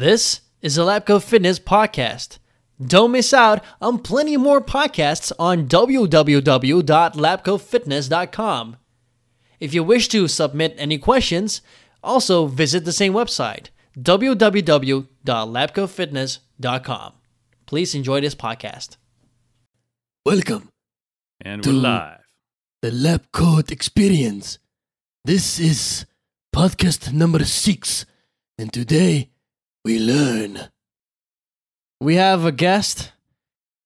This is the Lapco Fitness podcast. Don't miss out on plenty more podcasts on www.lapcofitness.com. If you wish to submit any questions, also visit the same website, www.lapcofitness.com. Please enjoy this podcast. Welcome, And To- we're live. the Lab Coat Experience. This is podcast number six, and today we learn. We have a guest,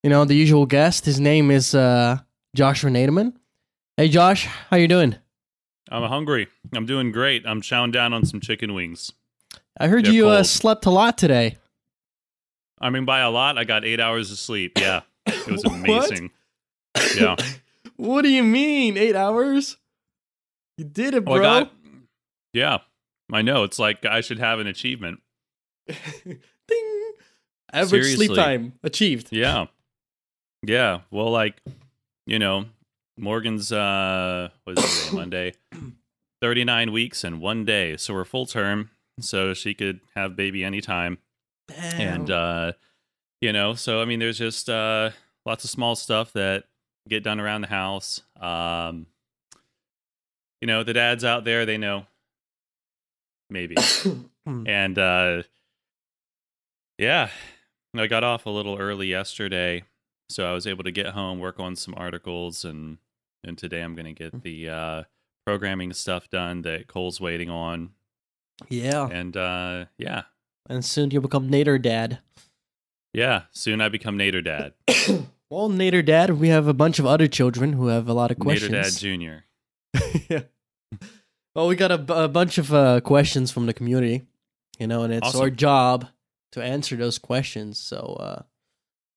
you know, the usual guest. His name is uh, Joshua Nademan. Hey, Josh, how you doing? I'm hungry. I'm doing great. I'm chowing down on some chicken wings. I heard They're you uh, slept a lot today. I mean, by a lot, I got eight hours of sleep. Yeah, it was amazing. Yeah. What do you mean? Eight hours? You did it, Well, bro. I got, yeah, I know. It's like I should have an achievement. Ding. Average sleep time achieved. Yeah. Yeah. Well, like, you know, Morgan's, uh, what is it, today, Monday? 39 weeks and one day. So we're full term. So she could have baby anytime. and uh you know so i mean there's just uh lots of small stuff that get done around the house um you know the dads out there they know maybe and uh yeah i got off a little early yesterday so i was able to get home work on some articles and and today i'm gonna get the uh programming stuff done that cole's waiting on yeah. and uh yeah And soon you'll become Nader Dad. yeah soon i become nader dad Well, Nader Dad, we have a bunch of other children who have a lot of questions. nader dad junior yeah. Well, we got a, bunch of uh, questions from the community, you know, and it's Awesome. our job to answer those questions. So, uh,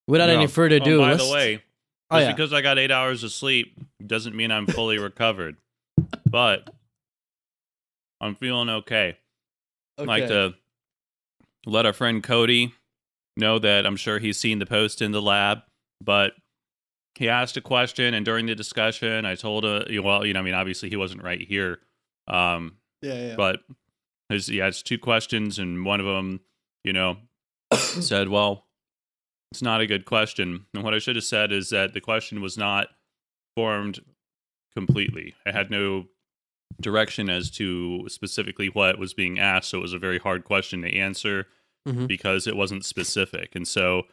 without No. any further Oh, ado, by let's- the way, just oh yeah, because I got eight hours of sleep doesn't mean I'm fully recovered. But I'm feeling okay. I'd like to let our friend Cody know that I'm sure he's seen the post in the lab, but he asked a question, and during the discussion, I told him, well, you know, I mean, obviously he wasn't right here, um, yeah, yeah. but his, he has two questions, and one of them, you know, said, well, it's not a good question. And what I should have said is that the question was not formed completely. I had no direction as to specifically what was being asked, so it was a very hard question to answer Mhm. because it wasn't specific. And so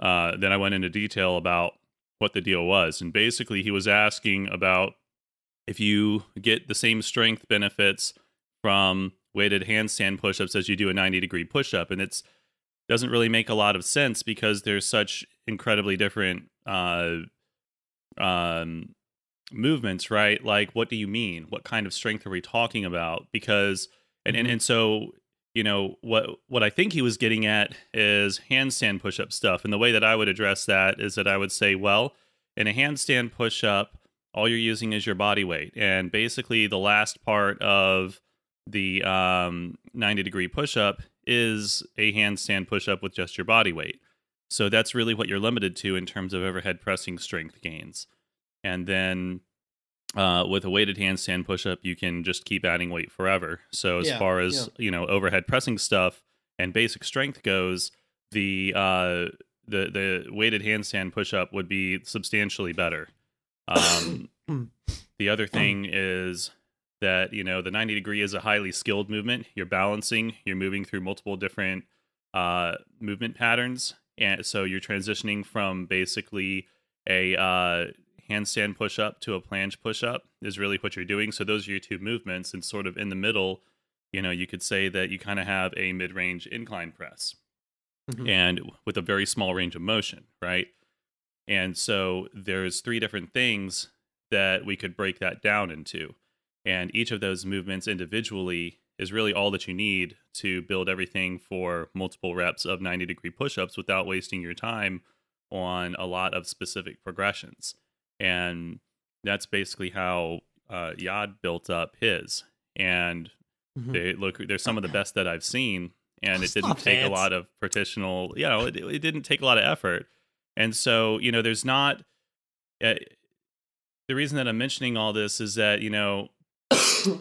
uh, then I went into detail about what the deal was. And basically, he was asking about if you get the same strength benefits from weighted handstand push-ups as you do a 90 degree push-up and it's doesn't really make a lot of sense because there's such incredibly different uh um movements right? Like what do you mean? What kind of strength are we talking about? Because and and, Mhm. and so you know what what i think he was getting at is handstand push-up stuff. And the way that i would address that is that i would say well in a handstand push-up all you're using is your body weight. And basically the last part of the um, 90 degree push up is a handstand push up with just your body weight. So that's really what you're limited to in terms of overhead pressing strength gains. And then uh, with a weighted handstand push up, you can just keep adding weight forever. So as Yeah, far as you know overhead pressing stuff and basic strength goes, the uh, the the weighted handstand push up would be substantially better. Um, the other thing is that you know the 90 degree is a highly skilled movement. You're balancing you're moving through multiple different uh, movement patterns. And so you're transitioning from basically a uh, handstand push up to a planche push up is really what you're doing. So those are your two movements. And sort of in the middle you know you could say that you kind of have a mid-range incline press Mhm. and with a very small range of motion right? And so there's three different things that we could break that down into and each of those movements individually is really all that you need to build everything for multiple reps of 90 degree push-ups without wasting your time on a lot of specific progressions. And that's basically how uh, yad built up his. And Mhm. they look they're some of the best that i've seen. And it didn't take it. a lot of partitional you know it, it didn't take a lot of effort. And so you know there's not uh, the reason that i'm mentioning all this is that you know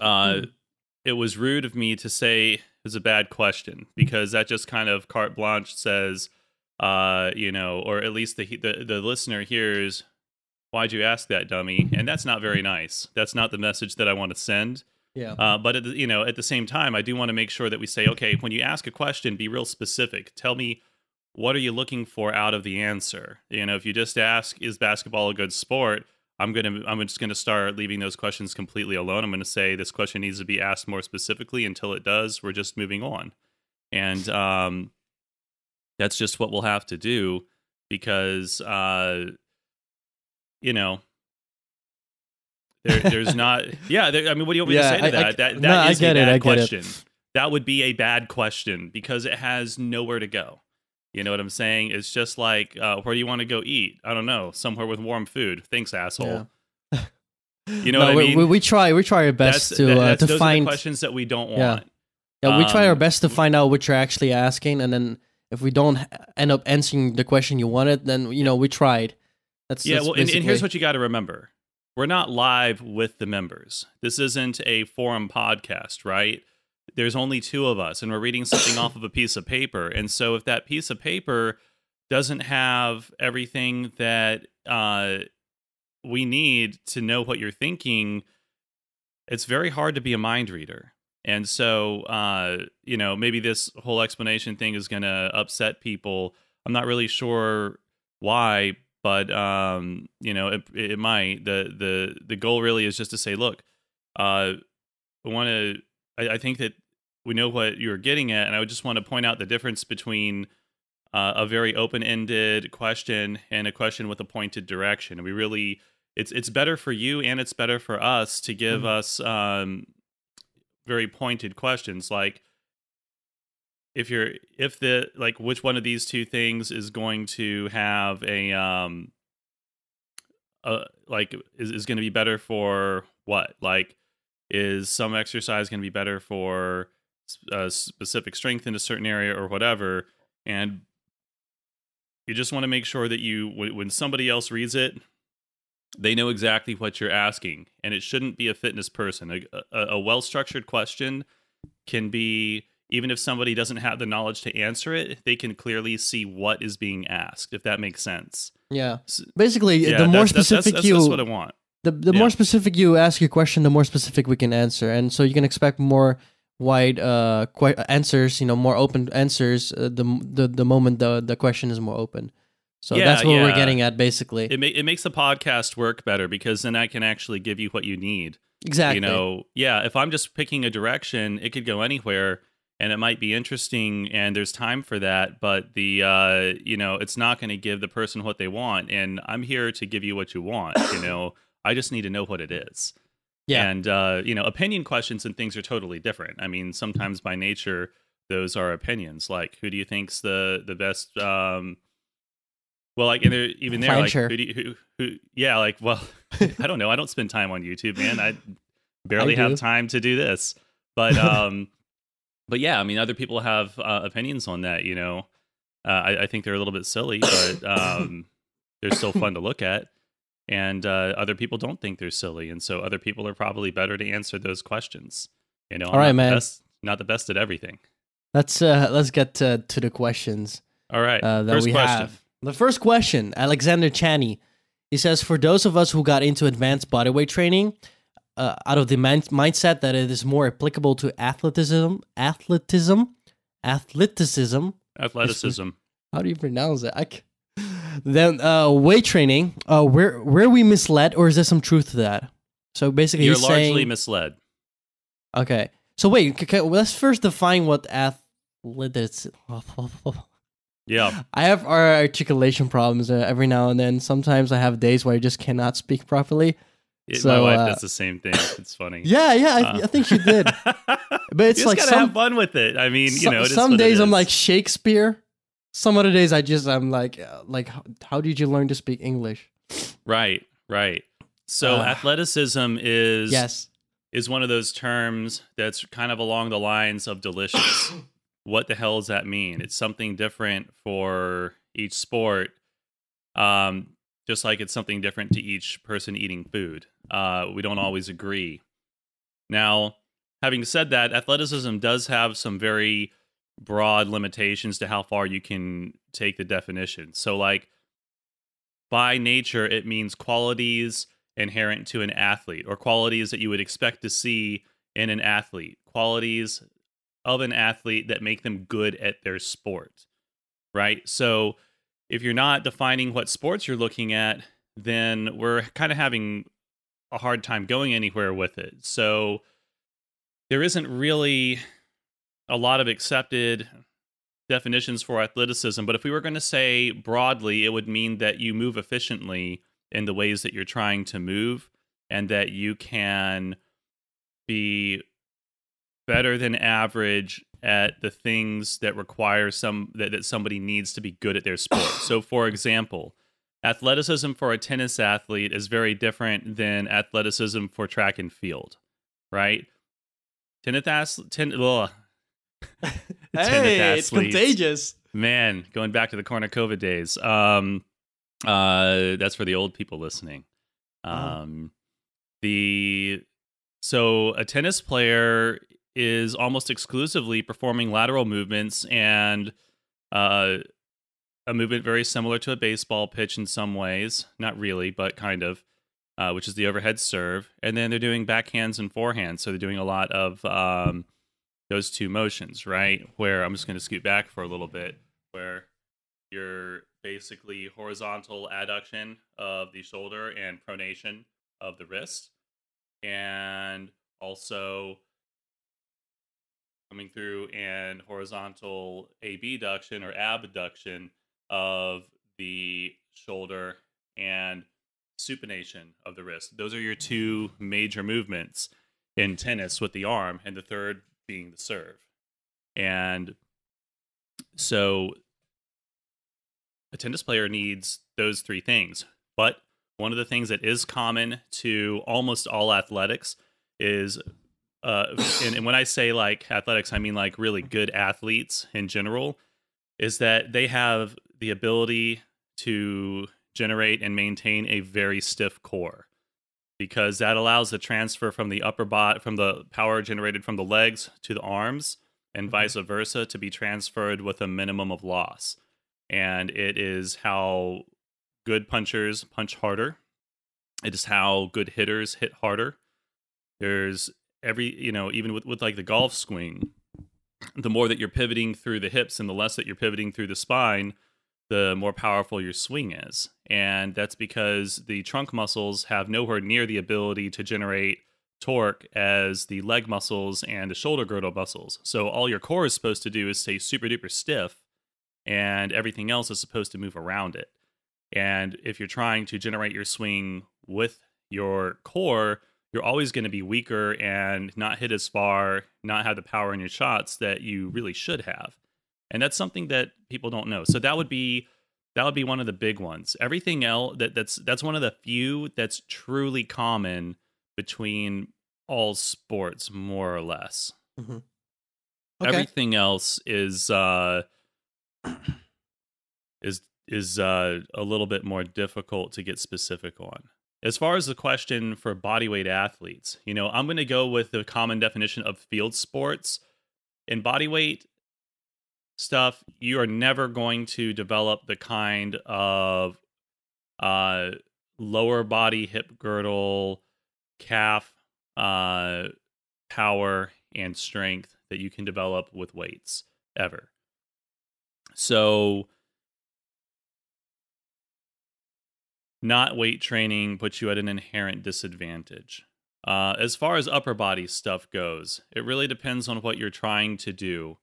uh, it was rude of me to say is a bad question because that just kind of carte blanche says, uh, you know, or at least the the, the listener hears, "Why'd you ask that, dummy?" And that's not very nice. That's not the message that I want to send. Yeah. Uh, but at the, you know, at the same time, I do want to make sure that we say, okay, when you ask a question, be real specific. Tell me what are you looking for out of the answer. You know, if you just ask, "Is basketball a good sport?" I'm gonna I'm just gonna start leaving those questions completely alone. I'm gonna say this question needs to be asked more specifically. Until it does, we're just moving on, and um, that's just what we'll have to do because uh, you know. There, there's not, yeah. There, I mean, what do you want me Yeah, to say to I- I- that? that no, that I is get a it, bad it. question. That would be a bad question because it has nowhere to go. You know what I'm saying? It's just like, uh, where do you want to go eat? I don't know. Somewhere with warm food. Thanks, asshole. You know No, what I mean? we, we try we try our best That's, to that- uh, to those are find the questions that we don't Yeah. want. yeah we try our um, best to find out what you're actually asking, and then if we don't end up answering the question you wanted, then you know we tried. That's Yeah, that's well, and, and here's what you got to remember: we're not live with the members. This isn't a forum podcast, right? There's only two of us, and we're reading something off of a piece of paper. And so, if that piece of paper doesn't have everything that uh, we need to know what you're thinking, it's very hard to be a mind reader. And so, uh, you know, maybe this whole explanation thing is going to upset people. I'm not really sure why, but um, you know, it, it might. the the The goal really is just to say, look, uh, I want to. I, I think that we know what you're getting at, and I would just want to point out the difference between uh, a very open-ended question and a question with a pointed direction. And we really, it's it's better for you and it's better for us to give Mhm. us um, very pointed questions like if you're if the like which one of these two things is going to have a um uh like is, is going to be better for what like is some exercise going to be better for a uh, specific strength in a certain area or whatever and you just want to make sure that you when, somebody else reads it they know exactly what you're asking and it shouldn't be a fitness person a, a, a well-structured question can be even if somebody doesn't have the knowledge to answer it they can clearly see what is being asked if that makes sense yeah. Basically, yeah, the more that's- that's- specific that's, you that's what i want the the Yeah. more specific you ask your question, the more specific we can answer, and so you can expect more wide uh que- answers. You know, more open answers. Uh, the the the moment the the question is more open. So Yeah, that's what we're getting at, basically. it, ma- it makes the podcast work better because then i can actually give you what you need exactly. you know yeah if i'm just picking a direction it could go anywhere and it might be interesting and there's time for that but the uh you know it's not going to give the person what they want and i'm here to give you what you want you know i just need to know what it is Yeah. and uh you know opinion questions and things are totally different. I mean sometimes by nature those are opinions. Like who do you think's the the best um well like and there, even there like who do you who, who yeah like well i don't know. I don't spend time on youtube man. I barely I have time to do this. But um but yeah i mean other people have uh, opinions on that you know? Uh, I, I think they're a little bit silly but um they're still fun to look at and uh, other people don't think they're silly and so other people are probably better to answer those questions you know All right, man. best, not the best at everything Let's uh let's get to, to the questions all right uh, that first we question have. The first question, Alexander Chani. He says, for those of us who got into advanced bodyweight training, uh, out of the mind- mindset that it is more applicable to athleticism, athleticism, athleticism. athleticism How do you pronounce it? I c- then uh, weight training. Uh, where where we misled, or is there some truth to that? So basically, you're largely saying, misled okay. So wait, c- let's first define what athleticism. yeah I have our articulation problems uh, every now and then. Sometimes I have days where I just cannot speak properly. It- So, my wife uh, does the same thing it's funny Yeah, yeah, I, Uh. I think she did. But it's you just like gotta some have fun with it. I mean, you know, it is some days I'm like Shakespeare. Some other days I just I'm like uh, like how, how did you learn to speak English? right, right. So Uh, athleticism is Yes. is one of those terms that's kind of along the lines of delicious. what the hell does that mean? It's something different for each sport. Um, just like it's something different to each person eating food. Uh, we don't always agree. Now, having said that, athleticism does have some very broad limitations to how far you can take the definition. So, like, by nature, it means qualities inherent to an athlete or qualities that you would expect to see in an athlete, qualities of an athlete that make them good at their sport, right? So, if you're not defining what sports you're looking at, then we're kind of having a hard time going anywhere with it. So, there isn't really a lot of accepted definitions for athleticism, but if we were going to say broadly, it would mean that you move efficiently in the ways that you're trying to move and that you can be better than average at the things that require some that, that somebody needs to be good at their sport. so for example, athleticism for a tennis athlete is very different than athleticism for track and field, right? Tennis ten. hey, it's contagious. Man, going back to the corner COVID days. Um, uh, that's for the old people listening. Oh. Um, the so a tennis player is almost exclusively performing lateral movements and uh, a movement very similar to a baseball pitch in some ways. Not really, but kind of. Uh, which is the overhead serve, and then they're doing backhands and forehands. So they're doing a lot of um, those two motions, right? Where I'm just going to scoot back for a little bit, where you're basically horizontal adduction of the shoulder and pronation of the wrist, and also coming through and horizontal abduction or abduction of the shoulder and supination of the wrist. Those are your two major movements in tennis with the arm, and the third being the serve. And so a tennis player needs those three things. But one of the things that is common to almost all athletics is uh and, and when I say like athletics, I mean like really good athletes in general, is that they have the ability to generate and maintain a very stiff core because that allows the transfer from the upper bot from the power generated from the legs to the arms and Mhm. vice versa to be transferred with a minimum of loss. And it is how good punchers punch harder. It is how good hitters hit harder. There's every, you know, even with, with like the golf swing, the more that you're pivoting through the hips and the less that you're pivoting through the spine, the more powerful your swing is. And that's because the trunk muscles have nowhere near the ability to generate torque as the leg muscles and the shoulder girdle muscles. So all your core is supposed to do is stay super duper stiff, and everything else is supposed to move around it. And if you're trying to generate your swing with your core, you're always going to be weaker and not hit as far, not have the power in your shots that you really should have. And that's something that people don't know. So that would be that would be one of the big ones. Everything else that that's that's one of the few that's truly common between all sports more or less. Okay. Everything else is uh is is uh a little bit more difficult to get specific on. As far as the question for bodyweight athletes, you know, I'm going to go with the common definition of field sports. In bodyweight stuff, you are never going to develop the kind of uh lower body hip girdle calf uh power and strength that you can develop with weights ever. So not weight training puts you at an inherent disadvantage. Uh, as far as upper body stuff goes, it really depends on what you're trying to do.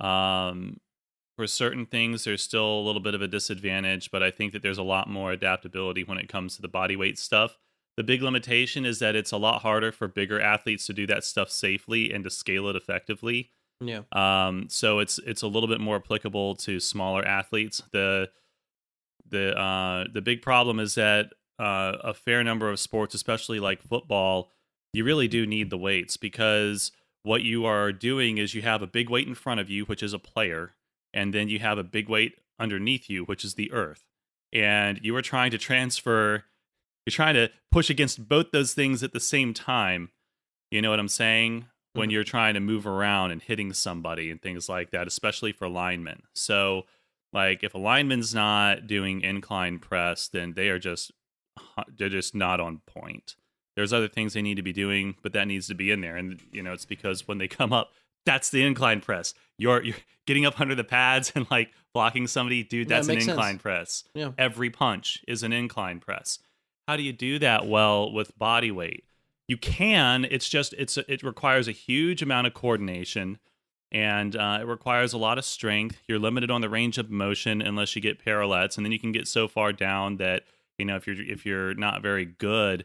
Um, for certain things, there's still a little bit of a disadvantage, but I think that there's a lot more adaptability when it comes to the body weight stuff. The big limitation is that it's a lot harder for bigger athletes to do that stuff safely and to scale it effectively. Yeah. Um, so it's it's a little bit more applicable to smaller athletes. The the uh, the big problem is that uh, a fair number of sports, especially like football, you really do need the weights because what you are doing is you have a big weight in front of you, which is a player, and then you have a big weight underneath you, which is the earth, and you are trying to transfer. You're trying to push against both those things at the same time. You know what I'm saying? when Mhm. you're trying to move around and hitting somebody and things like that, especially for linemen. So, like if a lineman's not doing incline press, then they are just they're just not on point. There's other things they need to be doing, but that needs to be in there. And you know, it's because when they come up, that's the incline press. You're you're getting up under the pads and like blocking somebody, dude. Yeah, That's an makes sense. incline press. Yeah. Every punch is an incline press. How do you do that well with body weight? You can. It's just it's it requires a huge amount of coordination, and uh, it requires a lot of strength. You're limited on the range of motion unless you get parallettes, and then you can get so far down that you know if you're if you're not very good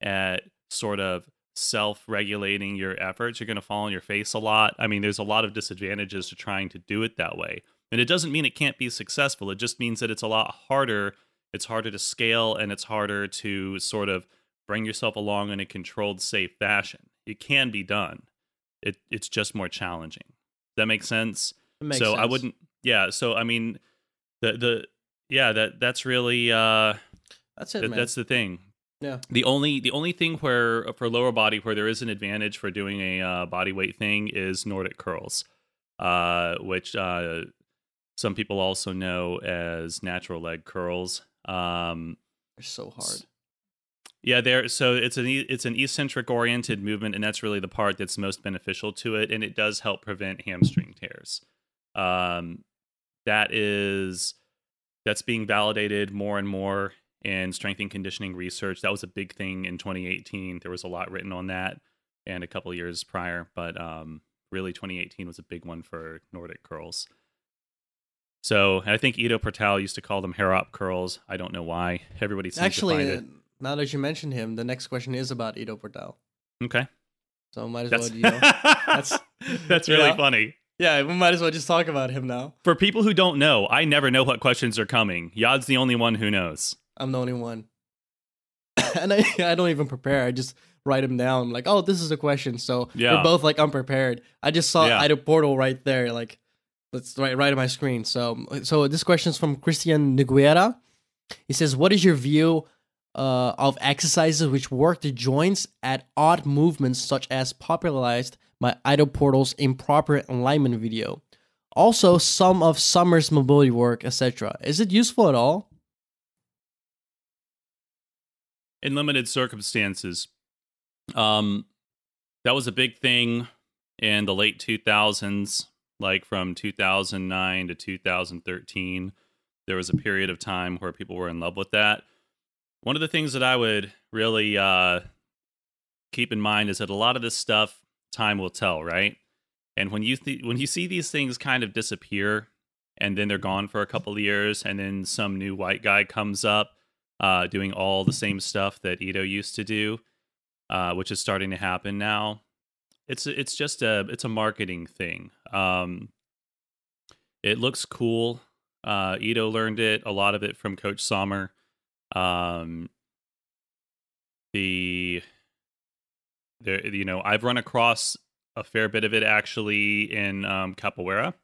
at sort of self-regulating your efforts, you're going to fall on your face a lot. I mean, there's a lot of disadvantages to trying to do it that way, and it doesn't mean it can't be successful. It just means that it's a lot harder. It's harder to scale, and it's harder to sort of bring yourself along in a controlled, safe fashion. It can be done. It it's just more challenging. Does that makes sense? Makes so I wouldn't. Yeah. So I mean, the the yeah that that's really uh That's it, that, that's the thing. Yeah. The only the only thing where for lower body where there is an advantage for doing a uh, body weight thing is Nordic curls, uh, which uh, some people also know as natural leg curls. Um, They're so hard. yeah, there. So it's an it's an eccentric oriented movement, and that's really the part that's most beneficial to it, and it does help prevent hamstring tears. Um, that is that's being validated more and more in strength and conditioning research. That was a big thing in 2018. There was a lot written on that, and a couple years prior, but um, really 2018 was a big one for Nordic curls. So I think Ido Portal used to call them Harop curls. I don't know why. Everybody seems to find Actually, it. uh, now that you mentioned him, the next question is about Ido Portal. Okay. So might as That's well, you know. that's that's really know? funny. yeah, we might as well just talk about him now. For people who don't know, I never know what questions are coming. Yad's the only one who knows. I'm the only one. and I, I don't even prepare. I just write them down. I'm like, oh, this is a question. So Yeah. we're both like unprepared. I just saw Yeah. Ido Portal right there, like that's right right on my screen. So so this question is from Christian Niguera. He says, What is your view uh, of exercises which work the joints at odd movements such as popularized by Ido Portal's improper alignment video? Also, some of Sommer's mobility work, etc. Is it useful at all? In limited circumstances, um, that was a big thing in the late 2000s, like from 2009 to 2013. There was a period of time where people were in love with that. One of the things that I would really uh, keep in mind is that a lot of this stuff, time will tell, right? And when you th- when you see these things kind of disappear, and then they're gone for a couple of years, and then some new white guy comes up uh, doing all the same stuff that Ido used to do, uh, which is starting to happen now. It's it's just a it's a marketing thing. Um, it looks cool. Uh, Ido learned it a lot of it from Coach Sommer. Um, the there you know I've run across a fair bit of it actually in um, capoeira.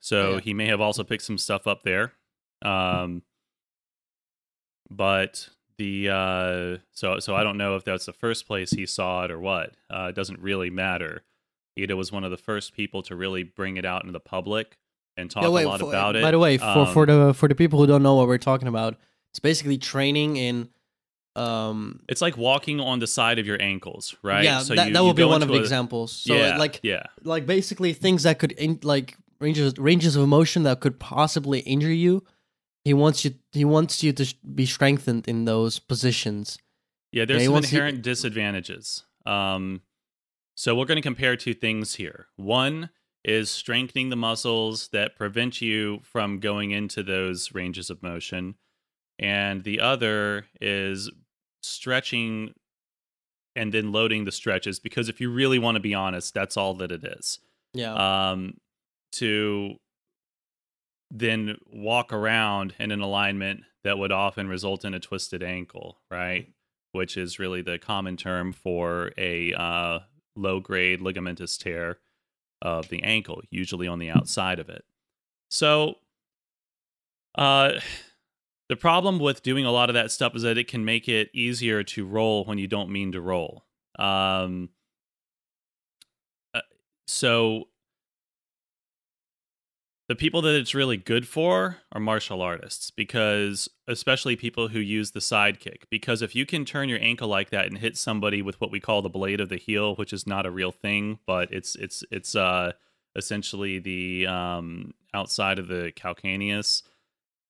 So Yeah. he may have also picked some stuff up there. Um, but the uh, so so I don't know if that's the first place he saw it or what. Uh, it doesn't really matter. Ido was one of the first people to really bring it out into the public and talk Yeah, wait, a lot for- about it. By the way, for, for Um, the for the people who don't know what we're talking about, it's basically training in um it's like walking on the side of your ankles, right? yeah, So that, you- that you be one of the a- examples. So yeah, like yeah, like basically things that could in, like ranges ranges of emotion that could possibly injure you. He wants you he wants you to sh- be strengthened in those positions. Yeah, there's some you- inherent disadvantages. Um, so we're going to compare two things here. One is strengthening the muscles that prevent you from going into those ranges of motion, and the other is stretching and then loading the stretches. Because if you really want to be honest, that's all that it is. Yeah. Um, to then walk around in an alignment that would often result in a twisted ankle, right? Which is really the common term for a uh, low grade ligamentous tear of the ankle, usually on the outside of it. So, uh, the problem with doing a lot of that stuff is that it can make it easier to roll when you don't mean to roll. Um, so the people that it's really good for are martial artists because especially people who use the sidekick. Because if you can turn your ankle like that and hit somebody with what we call the blade of the heel which is not a real thing but it's it's it's uh essentially the um outside of the calcaneus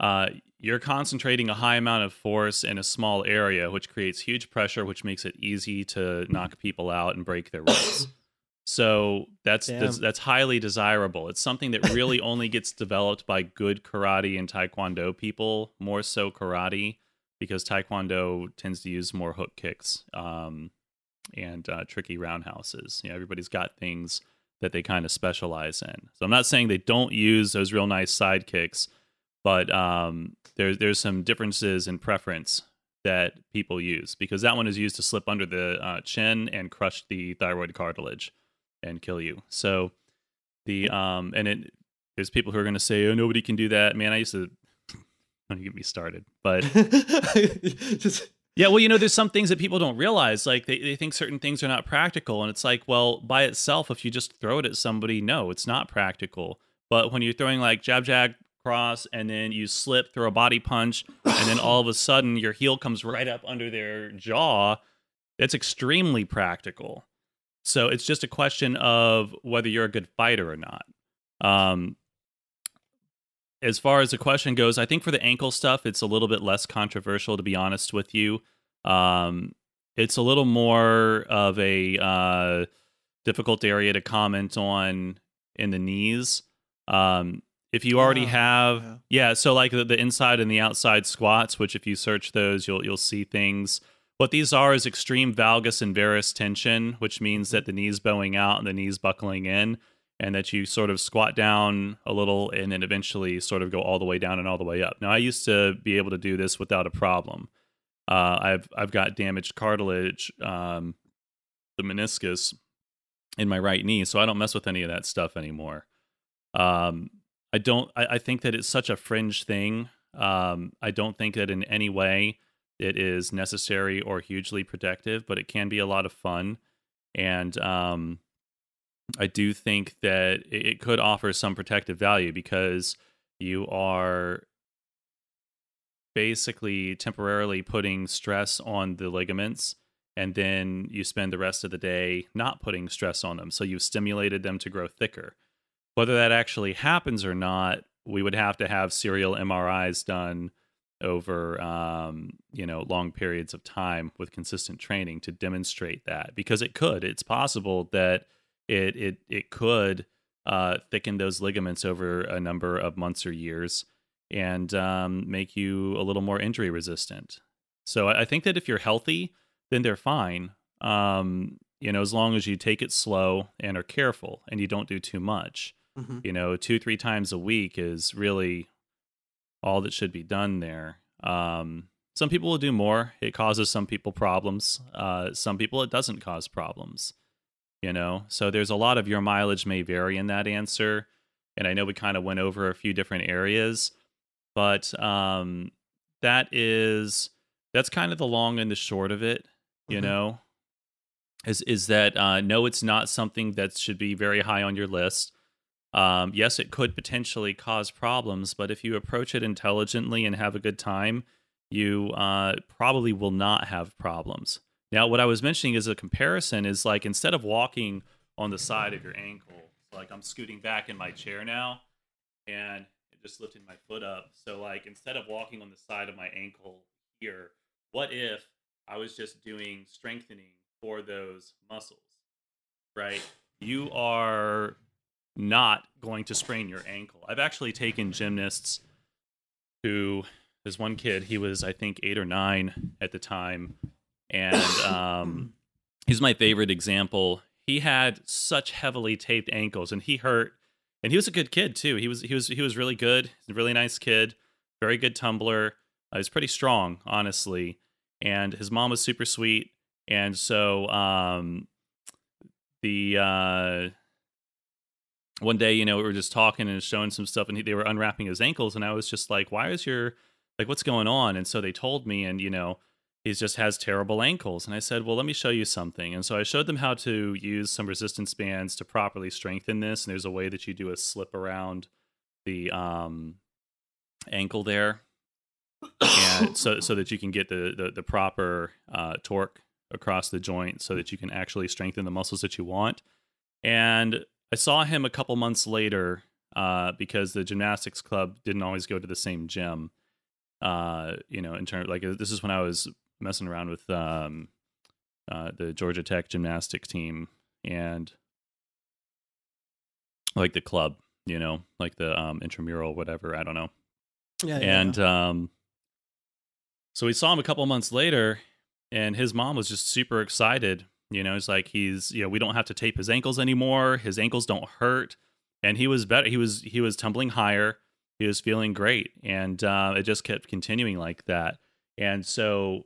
uh you're concentrating a high amount of force in a small area which creates huge pressure which makes it easy to knock people out and break their ribs so that's that's, that's highly desirable. It's something that really only gets developed by good karate and taekwondo people, more so karate, because taekwondo tends to use more hook kicks um, and uh, tricky roundhouses. You know, everybody's got things that they kind of specialize in. So I'm not saying they don't use those real nice side kicks, but um, there's there's some differences in preference that people use because that one is used to slip under the uh, chin and crush the thyroid cartilage and kill you. So the um and it there's people who are going to say, "Oh, nobody can do that." Man, I used to don't get me started. But Just yeah, well, you know, there's some things that people don't realize. Like they, they think certain things are not practical, and it's like, well, by itself, if you just throw it at somebody, no, it's not practical. But when you're throwing like jab, jab, cross, and then you slip, throw a body punch, and then all of a sudden your heel comes right up under their jaw, that's extremely practical. So it's just a question of whether you're a good fighter or not. Um, as far as the question goes, I think for the ankle stuff, it's a little bit less controversial, to be honest with you. Um, it's a little more of a uh, difficult area to comment on in the knees. Um, if you already Oh, have, yeah. yeah, so like the, the inside and the outside squats, which if you search those, you'll you'll see things. What these are is extreme valgus and varus tension, which means that the knees bowing out and the knees buckling in, and that you sort of squat down a little and then eventually sort of go all the way down and all the way up. Now, I used to be able to do this without a problem. Uh, I've I've got damaged cartilage, um, the meniscus in my right knee, so I don't mess with any of that stuff anymore. Um, I don't. I, I think that it's such a fringe thing. Um, I don't think that in any way it is necessary or hugely protective, but it can be a lot of fun. And um, I do think that it, could offer some protective value because you are basically temporarily putting stress on the ligaments and then you spend the rest of the day not putting stress on them. So you've stimulated them to grow thicker. Whether that actually happens or not, we would have to have serial MRIs done over um, you know long periods of time with consistent training to demonstrate that because it could. It's possible that it it it could uh, thicken those ligaments over a number of months or years and um, make you a little more injury resistant. So I I think that if you're healthy then they're fine. Um, you know as long as you take it slow and are careful and you don't do too much. Mhm. you know two three times a week is really all that should be done there. Um, some people will do more. It causes some people problems. Uh, some people it doesn't cause problems you know? So there's a lot of your mileage may vary in that answer and i know we kind of went over a few different areas but um, that is that's kind of the long and the short of it you Mhm. know? Is is that uh, no it's not something that should be very high on your list um, yes, it could potentially cause problems, but if you approach it intelligently and have a good time, you uh, probably will not have problems. Now, what I was mentioning as a comparison is like instead of walking on the side of your ankle, like I'm scooting back in my chair now and just lifting my foot up. So, like instead of walking on the side of my ankle here, what if I was just doing strengthening for those muscles? Right? You are not going to sprain your ankle. I've actually taken gymnasts who there's one kid, he was I think 8 or 9 at the time and um he's my favorite example. He had such heavily taped ankles and he hurt and he was a good kid too. He was he was he was really good. Really nice kid, very good tumbler. Uh, he's pretty strong, honestly. And his mom was super sweet and so um the uh one day, you know, we were just talking and showing some stuff, and he, they were unwrapping his ankles, and I was just like, "Why is your like what's going on?" And so they told me, and you know, he just has terrible ankles. And I said, well, let me show you something. And so I showed them how to use some resistance bands to properly strengthen this. And there's a way that you do a slip around the um, ankle there, and so so that you can get the the, the proper uh, torque across the joint, so that you can actually strengthen the muscles that you want. And I saw him a couple months later uh, because the gymnastics club didn't always go to the same gym. Uh, you know, in terms like this is when I was messing around with um, uh, the Georgia Tech gymnastic team and like the club, you know, like the um, intramural, whatever. I don't know. Yeah, yeah, and um, so we saw him a couple months later, and his mom was just super excited. You know, it's like he's, you know, we don't have to tape his ankles anymore. His ankles don't hurt, and he was better. He was he was tumbling higher. He was feeling great, and uh, it just kept continuing like that. And so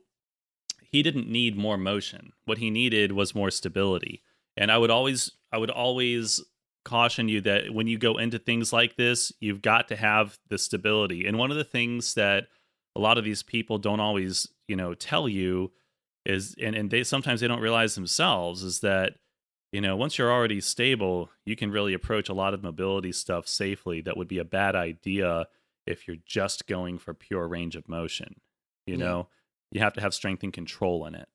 he didn't need more motion. What he needed was more stability. And I would always I would always caution you that when you go into things like this, you've got to have the stability. And one of the things that a lot of these people don't always, you know, tell you is and, and they sometimes they don't realize themselves is that you know once you're already stable you can really approach a lot of mobility stuff safely that would be a bad idea if you're just going for pure range of motion you Yeah. know you have to have strength and control in it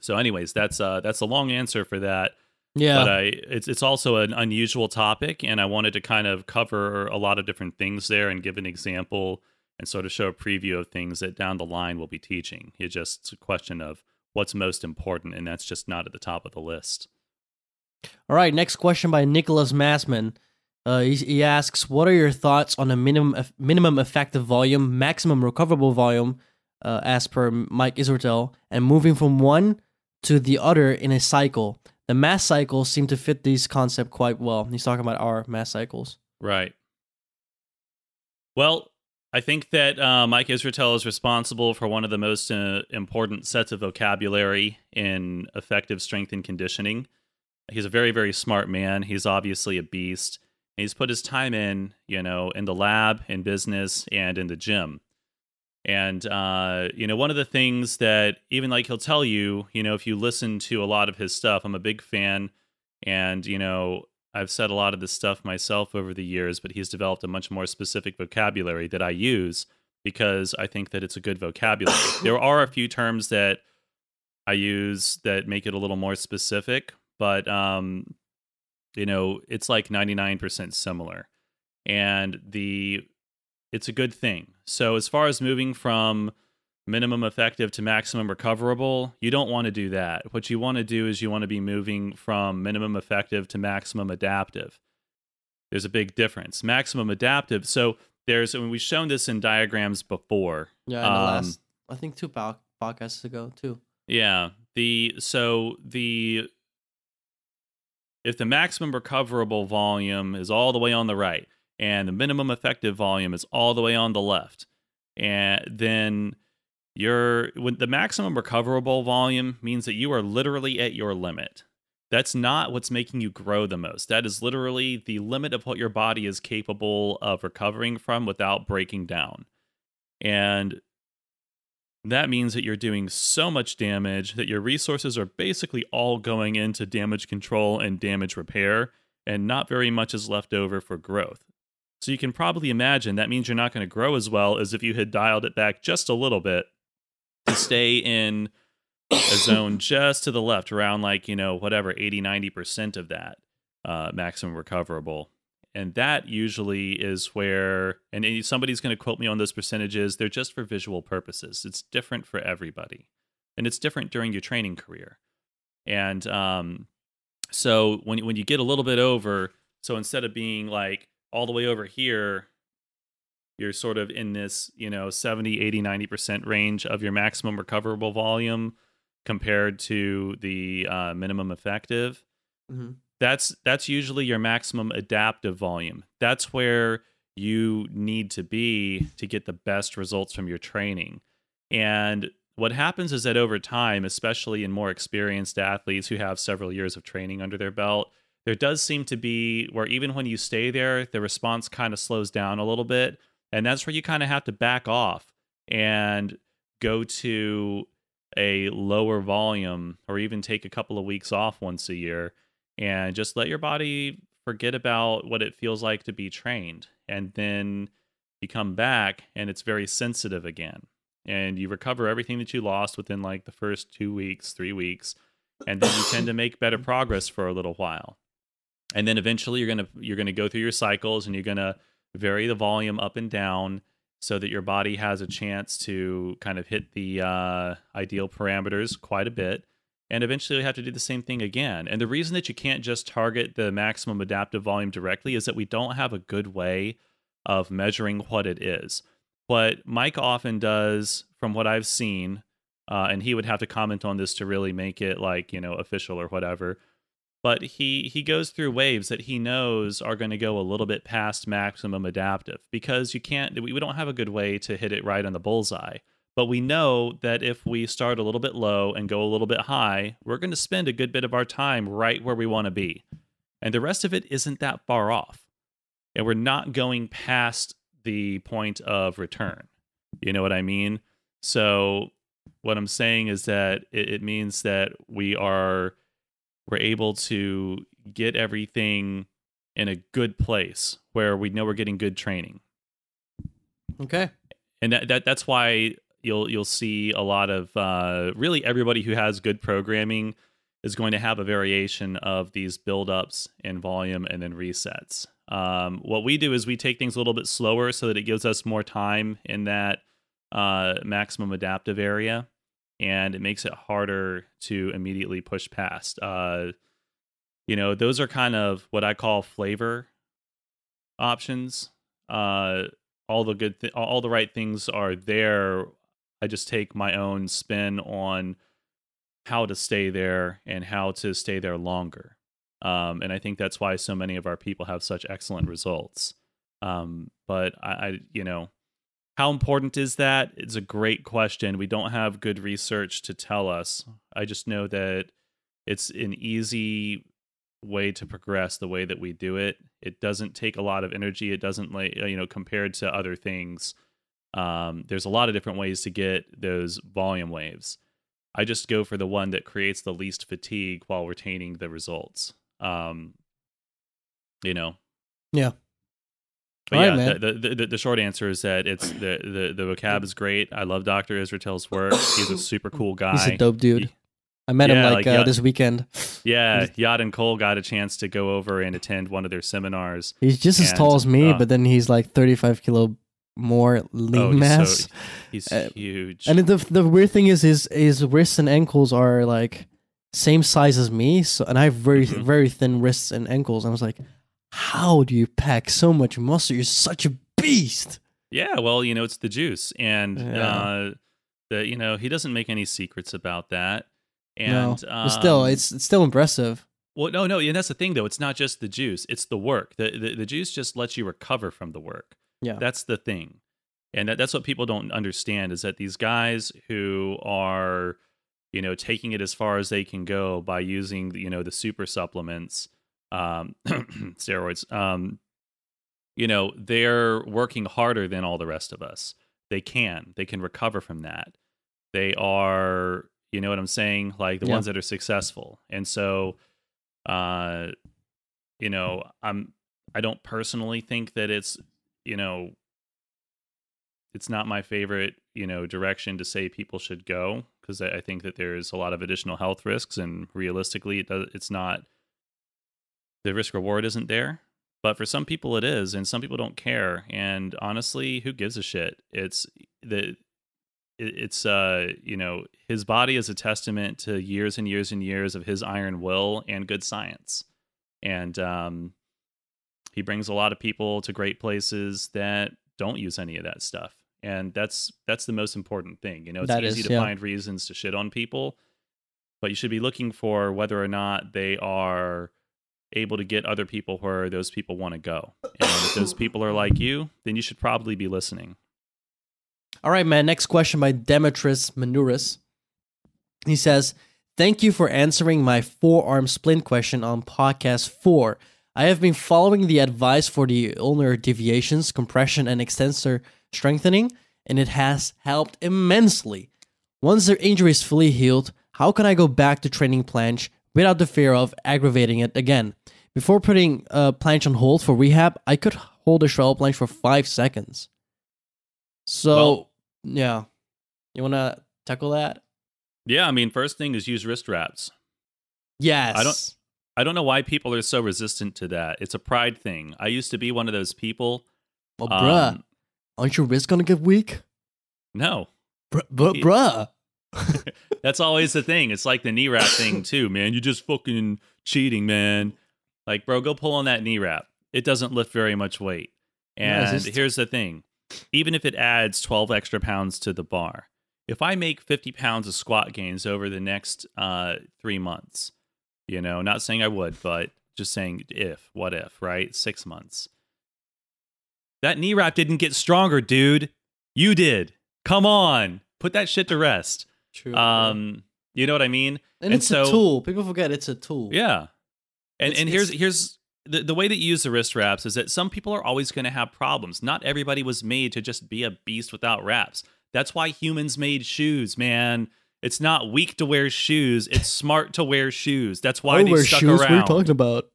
so anyways that's uh that's a long answer for that yeah. but I it's it's also an unusual topic, and I wanted to kind of cover a lot of different things there and give an example and sort of show a preview of things that down the line we'll be teaching. It's just a question of what's most important, and that's just not at the top of the list. All right, next question by Nicholas Massman. Uh, he, he asks, "What are your thoughts on a minimum minimum effective volume, maximum recoverable volume, uh, as per Mike Israetel, and moving from one to the other in a cycle? The mass cycles seem to fit these concept quite well." He's talking about our mass cycles. Right. Well, I think that uh, Mike Israetel is responsible for one of the most uh, important sets of vocabulary in effective strength and conditioning. He's a very, very smart man. He's obviously a beast. He's put his time in, you know, in the lab, in business, and in the gym. And, uh, you know, one of the things that even like he'll tell you, you know, if you listen to a lot of his stuff, I'm a big fan. And, you know, I've said a lot of this stuff myself over the years, but he's developed a much more specific vocabulary that I use because I think that it's a good vocabulary. there are a few terms that I use that make it a little more specific, but um, you know, it's like 99% similar. And the it's a good thing. So as far as moving from minimum effective to maximum recoverable, you don't want to do that. What you want to do is you want to be moving from minimum effective to maximum adaptive. There's a big difference. Maximum adaptive. So there's, and we've shown this in diagrams before. Yeah, in the Um, last, I think two po- podcasts ago too. Yeah. The so the if the maximum recoverable volume is all the way on the right and the minimum effective volume is all the way on the left, and then your when the maximum recoverable volume means that you are literally at your limit. That's not what's making you grow the most. That is literally the limit of what your body is capable of recovering from without breaking down. And that means that you're doing so much damage that your resources are basically all going into damage control and damage repair, and not very much is left over for growth. So you can probably imagine that means you're not going to grow as well as if you had dialed it back just a little bit to stay in a zone just to the left, around like, you know, whatever, 80, 90% of that uh, maximum recoverable. And that usually is where, and somebody's going to quote me on those percentages, they're just for visual purposes. It's different for everybody. And it's different during your training career. And um, so when, when you get a little bit over, so instead of being like all the way over here, you're sort of in this, you know, 70, 80, 90% range of your maximum recoverable volume compared to the uh, minimum effective Mm-hmm. that's that's usually your maximum adaptive volume. That's where you need to be to get the best results from your training. And what happens is that over time, especially in more experienced athletes who have several years of training under their belt, there does seem to be where even when you stay there, the response kind of slows down a little bit. And that's where you kind of have to back off and go to a lower volume or even take a couple of weeks off once a year and just let your body forget about what it feels like to be trained and then you come back and it's very sensitive again. And you recover everything that you lost within like the first 2 weeks 3 weeks and then you tend to make better progress for a little while. And then eventually you're going to you're going to go through your cycles and you're going to vary the volume up and down so that your body has a chance to kind of hit the uh, ideal parameters quite a bit. And eventually, you have to do the same thing again. And the reason that you can't just target the maximum adaptive volume directly is that we don't have a good way of measuring what it is. What Mike often does, from what I've seen, uh, and he would have to comment on this to really make it like you know official or whatever but he he goes through waves that he knows are going to go a little bit past maximum adaptive because you can't we, don't have a good way to hit it right on the bullseye. But we know that if we start a little bit low and go a little bit high we're going to spend a good bit of our time right where we want to be. And the rest of it isn't that far off. And we're not going past the point of return. You know what i mean? So what i'm saying is that it, it means that we are we're able to get everything in a good place where we know we're getting good training. Okay. And that, that that's why you'll you'll see a lot of uh, really everybody who has good programming is going to have a variation of these buildups and volume and then resets. Um, what we do is we take things a little bit slower so that it gives us more time in that uh, maximum adaptive area and it makes it harder to immediately push past. Uh, you know, those are kind of what I call flavor options. Uh, all the good, th- all the right things are there. I just take my own spin on how to stay there and how to stay there longer. Um, and I think that's why so many of our people have such excellent results. Um, but I, I, you know, how important is that? It's a great question. We don't have good research to tell us. I just know that it's an easy way to progress the way that we do it. It doesn't take a lot of energy. It doesn't like you know compared to other things. Um, there's a lot of different ways to get those volume waves. I just go for the one that creates the least fatigue while retaining the results. Um, you know. Yeah. But All yeah, right, man. the, the, the the short answer is that it's the the the vocab is great. I love Dr. Israetel's work. He's a super cool guy. He's a dope dude. He- I met him like, like, uh, yeah. this weekend. yeah, Yad and Cole got a chance to go over and attend one of their seminars. He's just as tall as me, uh, but then he's like 35 kilo more lean Oh, he's mass. so he's Uh, huge. and the the weird thing is, his his wrists and ankles are like same size as me. So, and I have very Mhm. very thin wrists and ankles. And I was like, how do you pack so much muscle? You're such a beast. yeah, well, you know, it's the juice, and Yeah. uh, the you know he doesn't make any secrets about that. no, And still, um, it's it's still impressive. Well, no, no, and that's the thing though. It's not just the juice; it's the work. The the, the juice just lets you recover from the work. Yeah. that's the thing, and that, that's what people don't understand is that these guys who are, you know, taking it as far as they can go by using you know the super supplements, um, steroids. Um, you know, they're working harder than all the rest of us. They can. They can recover from that. They are, you know what I'm saying? Like the Yeah. ones that are successful. And so uh you know, I'm I don't personally think that it's, you know, it's not my favorite, you know, direction to say people should go because I, I think that there's a lot of additional health risks and realistically it does it's not the risk reward isn't there. But for some people it is, and some people don't care. And honestly, who gives a shit? It's the it's uh you know his body is a testament to years and years and years of his iron will and good science and um he brings a lot of people to great places that don't use any of that stuff and that's that's the most important thing you know it's That easy is, to yeah. find reasons to shit on people but you should be looking for whether or not they are able to get other people where those people want to go and if those people are like you then you should probably be listening All right, man. Next question by Demetrius Manuris. He says, Thank you for answering my forearm splint question on podcast four. I have been following the advice for the ulnar deviations, compression, and extensor strengthening, and it has helped immensely. Once their injury is fully healed, how can I go back to training planche without the fear of aggravating it again? Before putting a planche on hold for rehab, I could hold a straddle planche for five seconds. So, Well- yeah. You want to tackle that? Yeah, I mean, first thing is use wrist wraps. Yes. I don't- I don't know why people are so resistant to that. It's a pride thing. I used to be one of those people. Well, bruh, um, aren't your wrists going to get weak? no, Bruh, bruh, It- bruh. that's always the thing. It's like the knee wrap thing too, man. You're just fucking cheating, man. Like, bro, go pull on that knee wrap. It doesn't lift very much weight. And just- here's the thing: even if it adds 12 extra pounds to the bar, if I make 50 pounds of squat gains over the next uh, three months, you know, not saying I would, but just saying if, what if, right? Six months. That knee wrap didn't get stronger, dude. You did. Come on, put that shit to rest. True. Um, you know what I mean? and, and it's a tool. People forget it's a tool. Yeah. And It's- and here's here's the, the way that you use the wrist wraps is that some people are always going to have problems. Not everybody was made to just be a beast without wraps. That's why humans made shoes, man. It's not weak to wear shoes. It's smart to wear shoes. That's why they stuck around. about?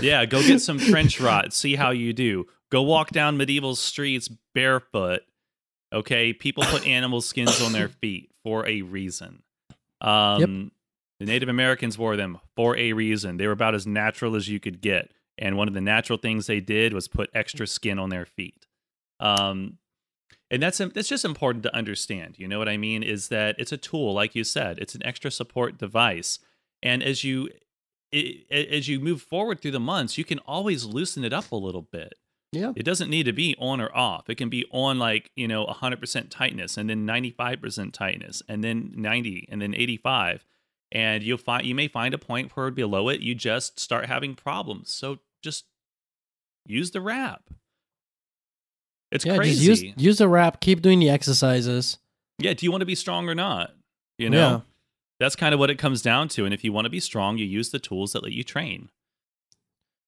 Yeah, go get some trench rot. See how you do. Go walk down medieval streets barefoot. Okay, people put animal skins on their feet for a reason. Um, The Native Americans wore them for a reason. They were about as natural as you could get, and one of the natural things they did was put extra skin on their feet. Um, and that's that's just important to understand. You know what I mean? Is that it's a tool, like you said, it's an extra support device, and as you i- as you move forward through the months, you can always loosen it up a little bit. Yeah. It doesn't need to be on or off. It can be on like, you know, 100% tightness and then 95% tightness and then 90 and then 85. And you'll find you may find a point where below it you just start having problems. So just use the wrap. It's yeah, crazy. use use the wrap. Keep doing the exercises. yeah, do you want to be strong or not? You know? Yeah. That's kind of what it comes down to. And if you want to be strong, you use the tools that let you train.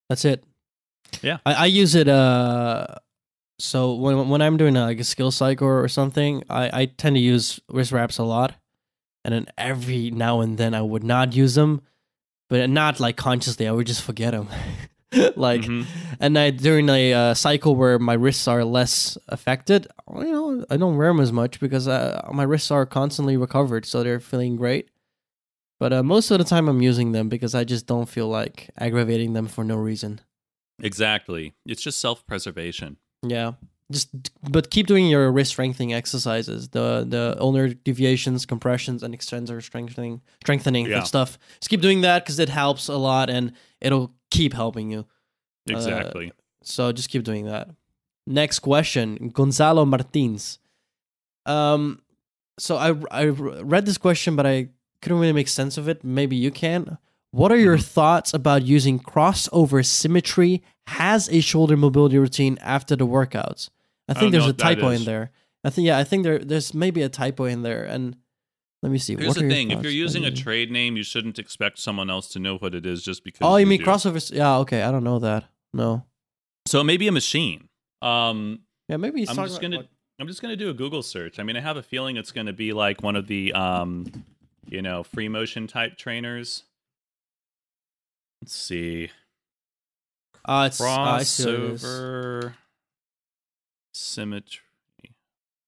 That's it. Yeah. I, I use it. Uh, so when when I'm doing uh, like a skill cycle or something, I I tend to use wrist wraps a lot, and then every now and then I would not use them, but not like consciously. I would just forget them. like, Mhm. and I during a uh, cycle where my wrists are less affected, you know, I don't wear them as much because uh, my wrists are constantly recovered, so they're feeling great. But uh, most of the time, I'm using them because I just don't feel like aggravating them for no reason. Exactly. It's just self preservation. Yeah. Just but keep doing your wrist strengthening exercises. The the ulnar deviations, compressions, and extensor strengthening strengthening Yeah. stuff. Just keep doing that because it helps a lot and it'll keep helping you. Uh, Exactly. So just keep doing that. Next question, Gonzalo Martins. Um, so I I read this question, but I couldn't really make sense of it. Maybe you can. What are your Mhm. thoughts about using crossover symmetry as a shoulder mobility routine after the workouts? I I think don't there's a typo in there. I think yeah, I think there there's maybe a typo in there. And let me see. Here's the thing: if you're using a trade name, you shouldn't expect someone else to know what it is just because. oh, you mean do. crossovers? Yeah, okay. I don't know that. No. So maybe a machine. Um, Yeah, maybe he's I'm just gonna like- I'm just gonna do a Google search. I mean, I have a feeling it's gonna be like one of the um, you know, free motion type trainers. Let's see, Uh, it's uh, I see what it is. crossover symmetry.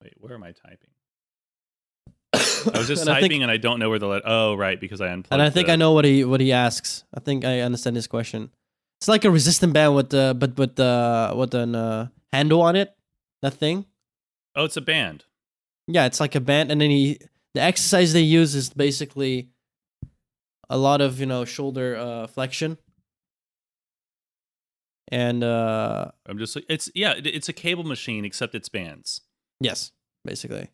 Wait, where am I typing? I was just And I typing think- and I don't know where the let. Oh, right, because I unplugged. And I think the- I know what he what he asks. I think I understand his question. It's like a resistant band with the but with the with an uh, handle on it. That thing. Oh, it's a band. Yeah, it's like a band, and then he the exercise they use is basically a lot of you know shoulder uh, flexion. And uh I'm just it's yeah, it's a cable machine except it's bands. yes, basically.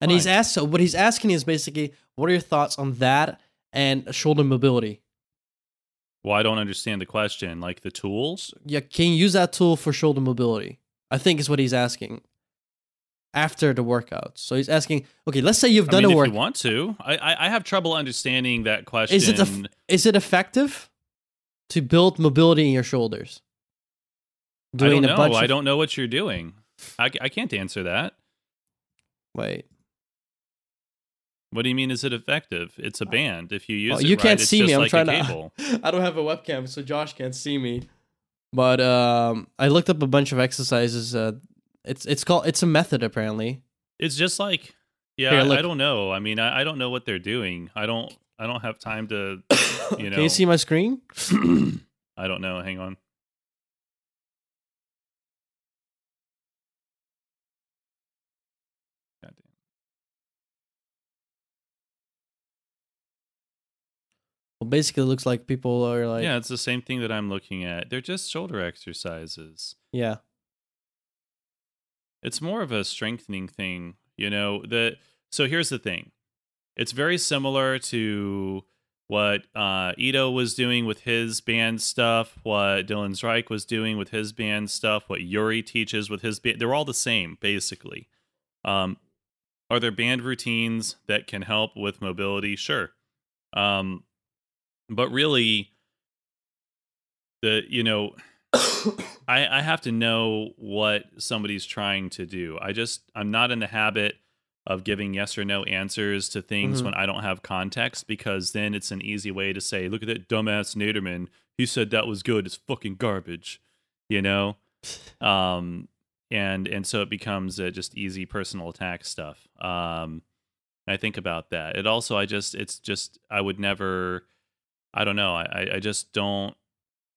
And he's asked so what he's asking is basically what are your thoughts on that and shoulder mobility? Well, I don't understand the question. Like the tools? yeah, can you use that tool for shoulder mobility? I think is what he's asking. After the workout, so he's asking. Okay, let's say you've I done mean, a if work. you want to, I, I I have trouble understanding that question. Is it a is it effective to build mobility in your shoulders? I don't a know. I of- don't know what you're doing. I, I can't answer that. Wait. What do you mean? Is it effective? It's a band. If you use it you right, can't it's see me. I'm like trying to- I don't have a webcam, so Josh can't see me. But um, I looked up a bunch of exercises. Uh, it's it's called it's a method apparently. It's just like, yeah, Here, I- I don't know. I mean, I, I don't know what they're doing. I don't. I don't have time to. You know. Can you see my screen? I don't know. Hang on. Well, basically, it looks like people are like, yeah, it's the same thing that I'm looking at. They're just shoulder exercises. yeah. It's more of a strengthening thing, you know. The so here's the thing. It's very similar to what uh, Ido was doing with his band stuff, what Dylan Reich was doing with his band stuff, what Yuri teaches with his band. They're all the same, basically. Um, are there band routines that can help with mobility? Sure. Um, but really, the you know, I, I have to know what somebody's trying to do. I just I'm not in the habit of giving yes or no answers to things Mhm. when I don't have context because then it's an easy way to say, look at that dumbass Naderman. He said that was good. It's fucking garbage, you know. Um, and and so it becomes uh, just easy personal attack stuff. Um, I think about that. It also I just it's just I would never. I don't know. I- I just don't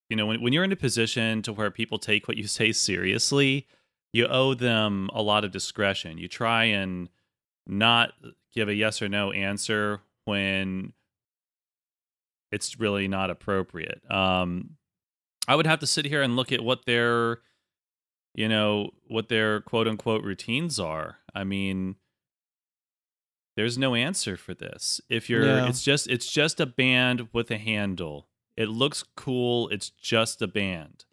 you know when, when you're in a position to where people take what you say seriously you owe them a lot of discretion. You try and not give a yes or no answer when it's really not appropriate. Um i would have to sit here and look at what their you know what their quote unquote routines are. I mean there's no answer for this. If you're Yeah. it's just it's just a band with a handle it looks cool it's just a band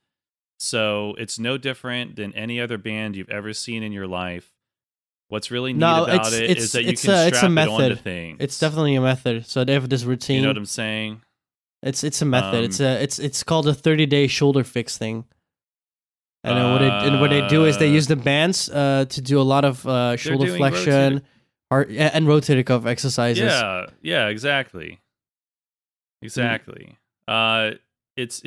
so it's no different than any other band you've ever seen in your life what's really neat No, about it's- it is it's- that you can a- it's a strap it onto method. things It's definitely a method. So they have this routine. you know what i'm saying It's it's a method. it's Um, a it's it's called a thirty day shoulder fix thing. And then what it, and what they do is they Uh, use the bands uh, to do a lot of uh, shoulder flexion, rotator- heart, and rotator cuff exercises. Yeah, yeah, exactly. Exactly. Uh it's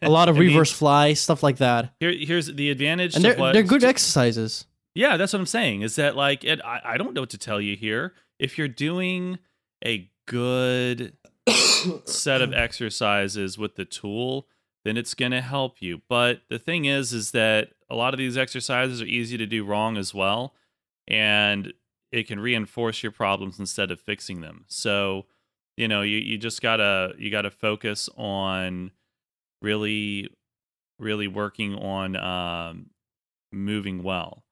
A lot of I mean, reverse fly stuff like that, here, here's the advantage and they're what they're good exercises. Yeah, that's what I'm saying. Is that like it, I, I don't know what to tell you here. If you're doing a good set of exercises with the tool, then it's going to help you. But the thing is is that a lot of these exercises are easy to do wrong as well, and it can reinforce your problems instead of fixing them. So, you know, you, you just got to you got to focus on really really working on um moving well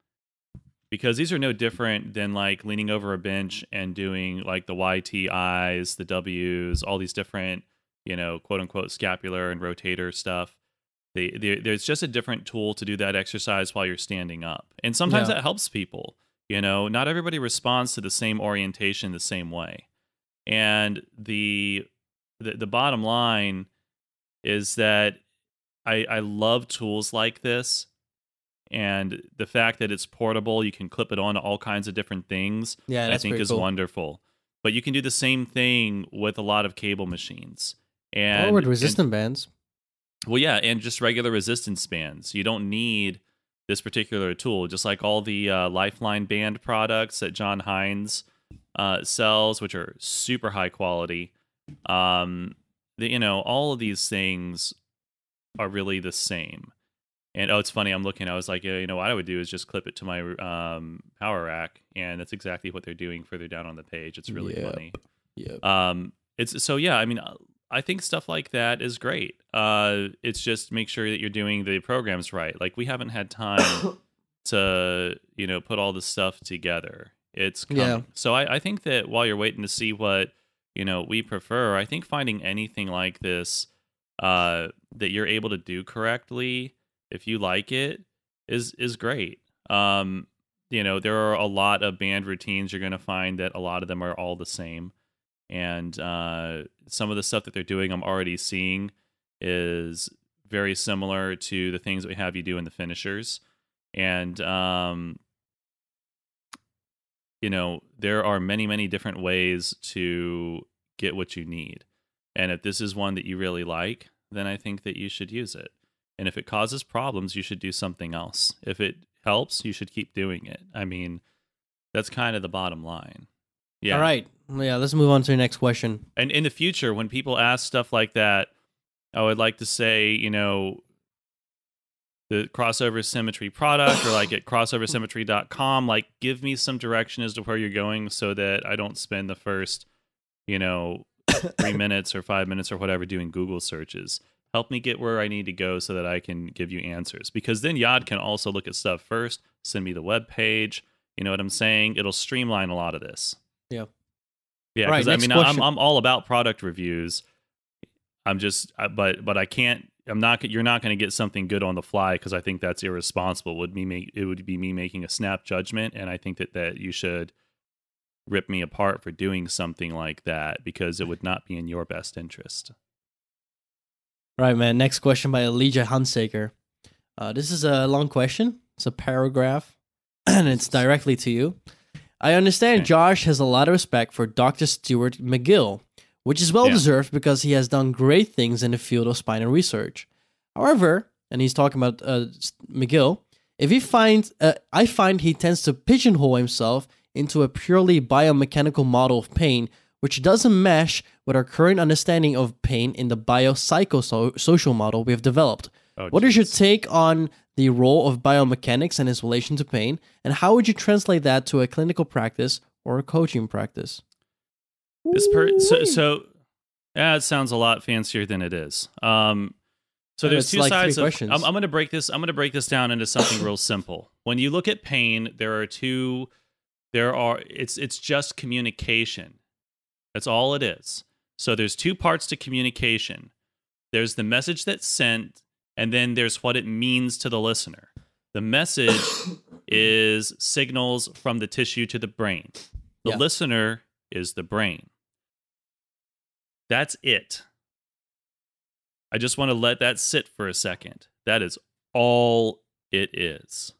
because these are no different than like leaning over a bench and doing like the YTIs, the W's, all these different, you know, quote unquote scapular and rotator stuff. They, they, there's just a different tool to do that exercise while you're standing up. And sometimes Yeah. that helps people. You know, not everybody responds to the same orientation the same way. And the the, the bottom line is that I, I love tools like this. And the fact that it's portable you can clip it on to all kinds of different things Yeah, i think is cool. wonderful. But you can do the same thing with a lot of cable machines. And or with and- bands. well yeah and just regular resistance bands. You don't need this particular tool. Just like all the uh, lifeline band products that john hines uh, sells which are super high quality. Um, the, you know all of these things are really the same. And oh it's funny i'm looking i was like yeah, you know what i would do is just clip it to my um, power rack and that's exactly what they're doing further down on the page. It's really Yep. funny. Yeah. um it's so yeah i mean uh, i think stuff like that is great. Uh it's just make sure that you're doing the programs right. Like we haven't had time to you know put all this stuff together it's coming. Yeah. so I, I think that while you're waiting to see what you know we prefer i think finding anything like this uh that you're able to do correctly if you like it is is great um you know there are a lot of band routines you're going to find that a lot of them are all the same and uh, some of the stuff that they're doing i'm already seeing is very similar to the things that we have you do in the finishers and um, you know, there are many, many different ways to get what you need. And if this is one that you really like, then I think that you should use it. And if it causes problems, you should do something else. If it helps, you should keep doing it. I mean, that's kind of the bottom line. Yeah. All right. Yeah, let's move on to the next question. And in the future, when people ask stuff like that, I would like to say, you know, the crossover symmetry product or like at crossoversymmetry.com, like give me some direction as to where you're going so that I don't spend the first, you know, three minutes or five minutes or whatever doing Google searches. Help me get where I need to go so that I can give you answers. Because then Yod can also look at stuff first, send me the web page. You know what I'm saying? It'll streamline a lot of this. Yeah. Yeah, Right, because I mean, I'm. I'm all about product reviews. I'm just, but but I can't. I'm not. You're not going to get something good on the fly because I think that's irresponsible. Would me make it would be me making a snap judgment, and I think that that you should rip me apart for doing something like that because it would not be in your best interest. All right, man. Next question by Elijah Hunsaker. Uh, this is a long question. It's a paragraph, and it's directly to you. I understand Okay. Josh has a lot of respect for Dr. Stuart McGill, which is well Yeah. deserved because he has done great things in the field of spinal research. However, and he's talking about uh, McGill, if he finds, uh, I find he tends to pigeonhole himself into a purely biomechanical model of pain, which doesn't mesh with our current understanding of pain in the biopsychosocial model we have developed. Oh, What is your take on the role of biomechanics and its relation to pain, and how would you translate that to a clinical practice or a coaching practice? This per so so yeah, it sounds a lot fancier than it is. Um so Yeah, there's two like sides of questions. I'm, I'm gonna break this I'm gonna break this down into something real simple. When you look at pain, there are two there are it's it's just communication. That's all it is. So there's two parts to communication. There's the message that's sent, and then there's what it means to the listener. The message is signals from the tissue to the brain. The Yeah. listener is the brain. That's it. I just want to let that sit for a second. That is all it is.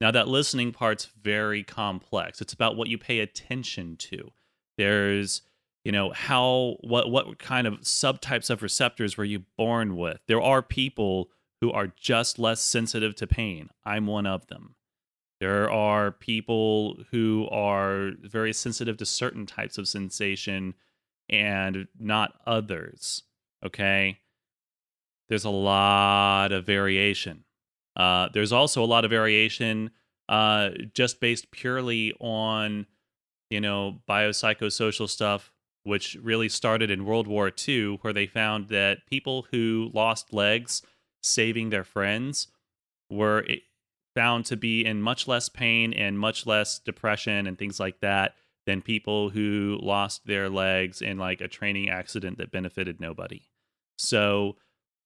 Now, that listening part's very complex. It's about what you pay attention to. There's, you know, how, what, what kind of subtypes of receptors were you born with? There are people who are just less sensitive to pain. I'm one of them. There are people who are very sensitive to certain types of sensation and not others. Okay. There's a lot of variation. Uh, there's also a lot of variation uh, just based purely on, you know, biopsychosocial stuff, which really started in World War II, where they found that people who lost legs saving their friends were found to be in much less pain and much less depression and things like that than people who lost their legs in like a training accident that benefited nobody. So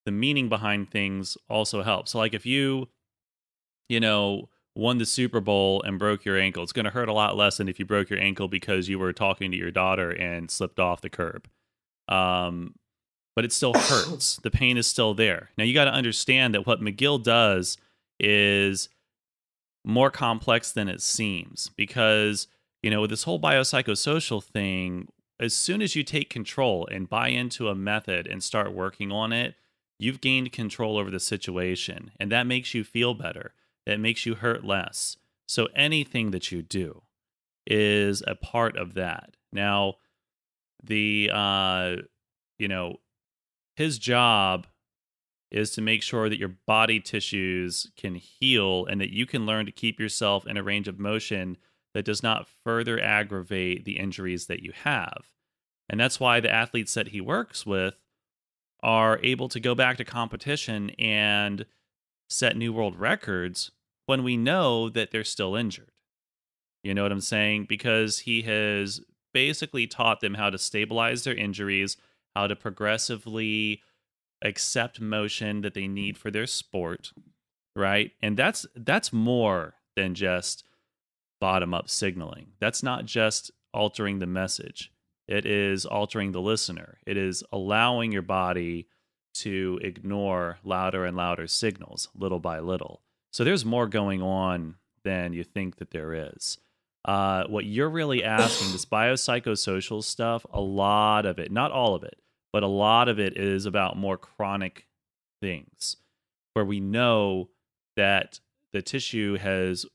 the meaning behind things also helps. So like if you, you know, won the Super Bowl and broke your ankle, it's going to hurt a lot less than if you broke your ankle because you were talking to your daughter and slipped off the curb. Um, but it still hurts. the pain is still there. Now you got to understand that what McGill does is more complex than it seems because you know with this whole biopsychosocial thing as soon as you take control and buy into a method and start working on it you've gained control over the situation and that makes you feel better. That makes you hurt less. So anything that you do is a part of that. Now the uh you know his job is to make sure that your body tissues can heal and that you can learn to keep yourself in a range of motion that does not further aggravate the injuries that you have. And that's why the athletes that he works with are able to go back to competition and set new world records when we know that they're still injured. You know what I'm saying? Because he has basically taught them how to stabilize their injuries, how to progressively accept motion that they need for their sport, right? And that's that's more than just bottom up signaling. That's not just altering the message. It is altering the listener. It is allowing your body to ignore louder and louder signals little by little. So there's more going on than you think that there is. Uh, what you're really asking, this biopsychosocial stuff, a lot of it, not all of it, but a lot of it is about more chronic things where we know that the tissue has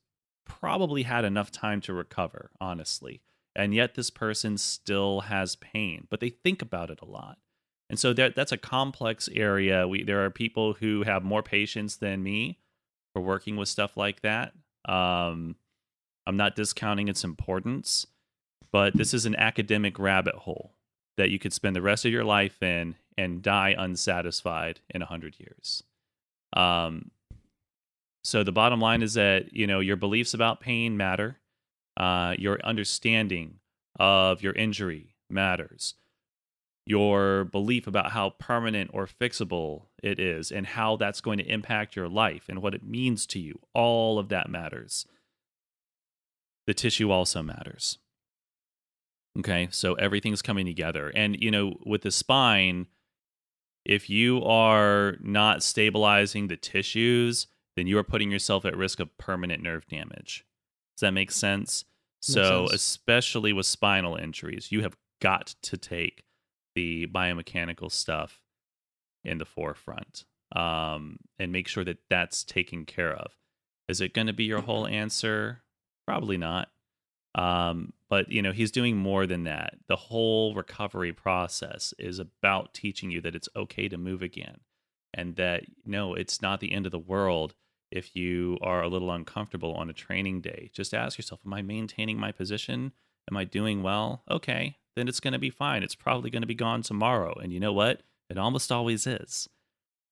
probably had enough time to recover, honestly. And yet this person still has pain, but they think about it a lot. And so that that's a complex area. We there are people who have more patience than me for working with stuff like that. Um, I'm not discounting its importance, but this is an academic rabbit hole that you could spend the rest of your life in and die unsatisfied in a hundred years. Um, so the bottom line is that you know your beliefs about pain matter. Uh, your understanding of your injury matters. Your belief about how permanent or fixable it is and how that's going to impact your life and what it means to you, all of that matters. The tissue also matters. Okay, so everything's coming together. And, you know, with the spine, if you are not stabilizing the tissues, then you are putting yourself at risk of permanent nerve damage. Does that make sense? Makes so, sense. especially with spinal injuries, you have got to take the biomechanical stuff in the forefront um, and make sure that that's taken care of. Is it going to be your whole answer? Probably not. Um, but you know, he's doing more than that. The whole recovery process is about teaching you that it's okay to move again, and that no, it's not the end of the world if you are a little uncomfortable on a training day. Just ask yourself, am I maintaining my position? Am I doing well? Okay, then it's going to be fine. It's probably going to be gone tomorrow, and you know what? It almost always is.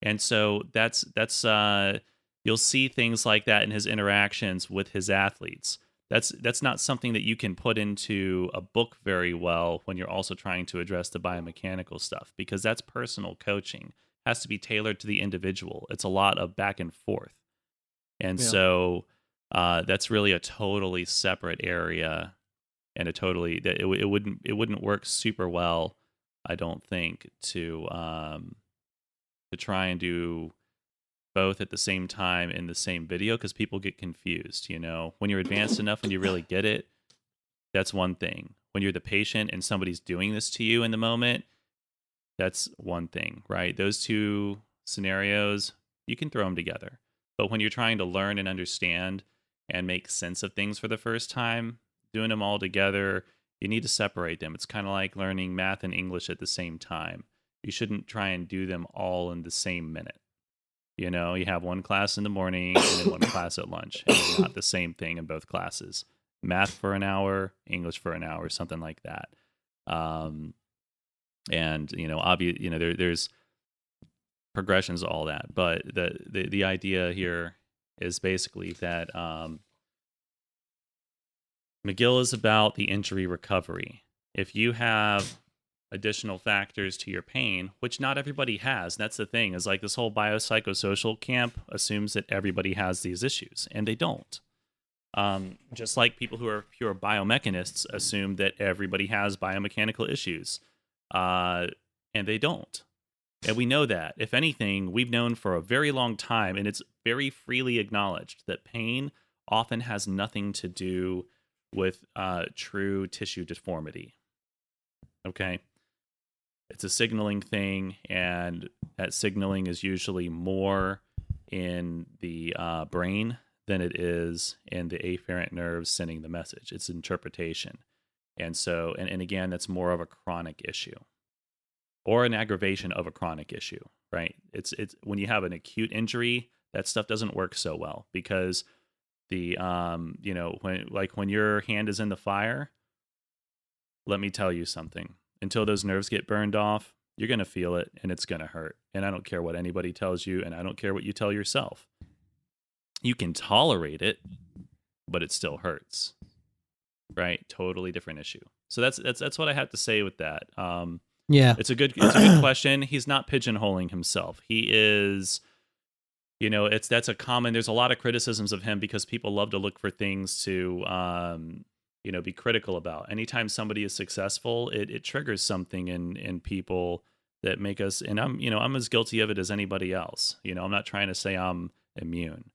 And so that's that's uh, you'll see things like that in his interactions with his athletes that's that's not something that you can put into a book very well when you're also trying to address the biomechanical stuff because that's personal coaching it has to be tailored to the individual it's a lot of back and forth and Yeah. so uh, that's really a totally separate area and a totally that it, it wouldn't it wouldn't work super well i don't think to um to try and do both at the same time in the same video because people get confused. You know, when you're advanced enough and you really get it, that's one thing. When you're the patient and somebody's doing this to you in the moment, that's one thing, right? Those two scenarios, you can throw them together. But when you're trying to learn and understand and make sense of things for the first time, doing them all together, you need to separate them. It's kind of like learning math and English at the same time. You shouldn't try and do them all in the same minute. You know, you have one class in the morning and then one class at lunch. And it's not the same thing in both classes. Math for an hour, English for an hour, something like that. Um, and you know, obvious, you know, there, there's progressions, all that. But the, the the idea here is basically that um, McGill is about the injury recovery. If you have additional factors to your pain, which not everybody has. That's the thing, is like this whole biopsychosocial camp assumes that everybody has these issues, and they don't. Um, just like people who are pure biomechanists assume that everybody has biomechanical issues, uh, and they don't. And we know that. If anything, we've known for a very long time, and it's very freely acknowledged that pain often has nothing to do with uh, true tissue deformity. Okay it's a signaling thing and that signaling is usually more in the uh, brain than it is in the afferent nerves sending the message it's interpretation and so and, and again that's more of a chronic issue or an aggravation of a chronic issue right it's it's when you have an acute injury that stuff doesn't work so well because the um you know when like when your hand is in the fire let me tell you something until those nerves get burned off, you're going to feel it and it's going to hurt. And I don't care what anybody tells you, and I don't care what you tell yourself. You can tolerate it, but it still hurts. Right? Totally different issue. So that's that's that's what I have to say with that. Um, Yeah. it's a good it's a good question. He's not pigeonholing himself. He is you know, it's that's a common there's a lot of criticisms of him because people love to look for things to um you know be critical about. Anytime somebody is successful, it it triggers something in in people that make us and I'm you know, I'm as guilty of it as anybody else. You know, I'm not trying to say I'm immune.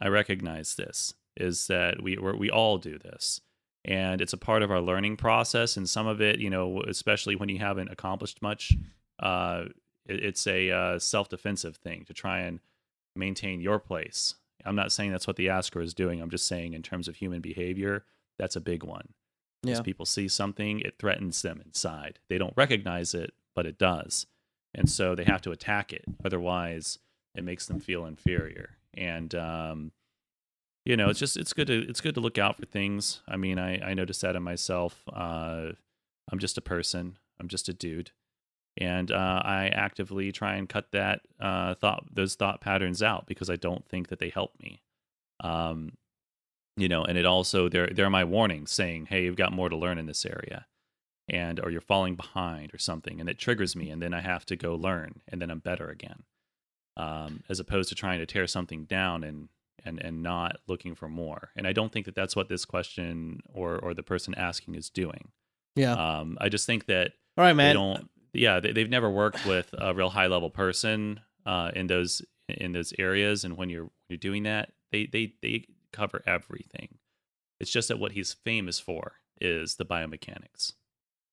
I recognize this is that we we all do this. And it's a part of our learning process. And some of it, you know, especially when you haven't accomplished much, uh, it, it's a uh, self-defensive thing to try and maintain your place. I'm not saying that's what the asker is doing. I'm just saying in terms of human behavior, that's a big one. Yeah. As people see something, it threatens them inside. They don't recognize it, but it does. And so they have to attack it. Otherwise, it makes them feel inferior. And um, you know, it's just it's good to it's good to look out for things. I mean, I I noticed that in myself. Uh, I'm just a person. I'm just a dude, and uh, I actively try and cut that uh, thought those thought patterns out because I don't think that they help me. Um, you know, and it also they're they're my warnings saying, hey, you've got more to learn in this area, and or you're falling behind or something, and it triggers me, and then I have to go learn, and then I'm better again. Um, as opposed to trying to tear something down and and and not looking for more. And I don't think that that's what this question or or the person asking is doing. Yeah. Um, I just think that All right, they man. don't. Yeah, they, they've never worked with a real high level person uh, in those in those areas, and when you're you're doing that, they they they cover everything. It's just that what he's famous for is the biomechanics.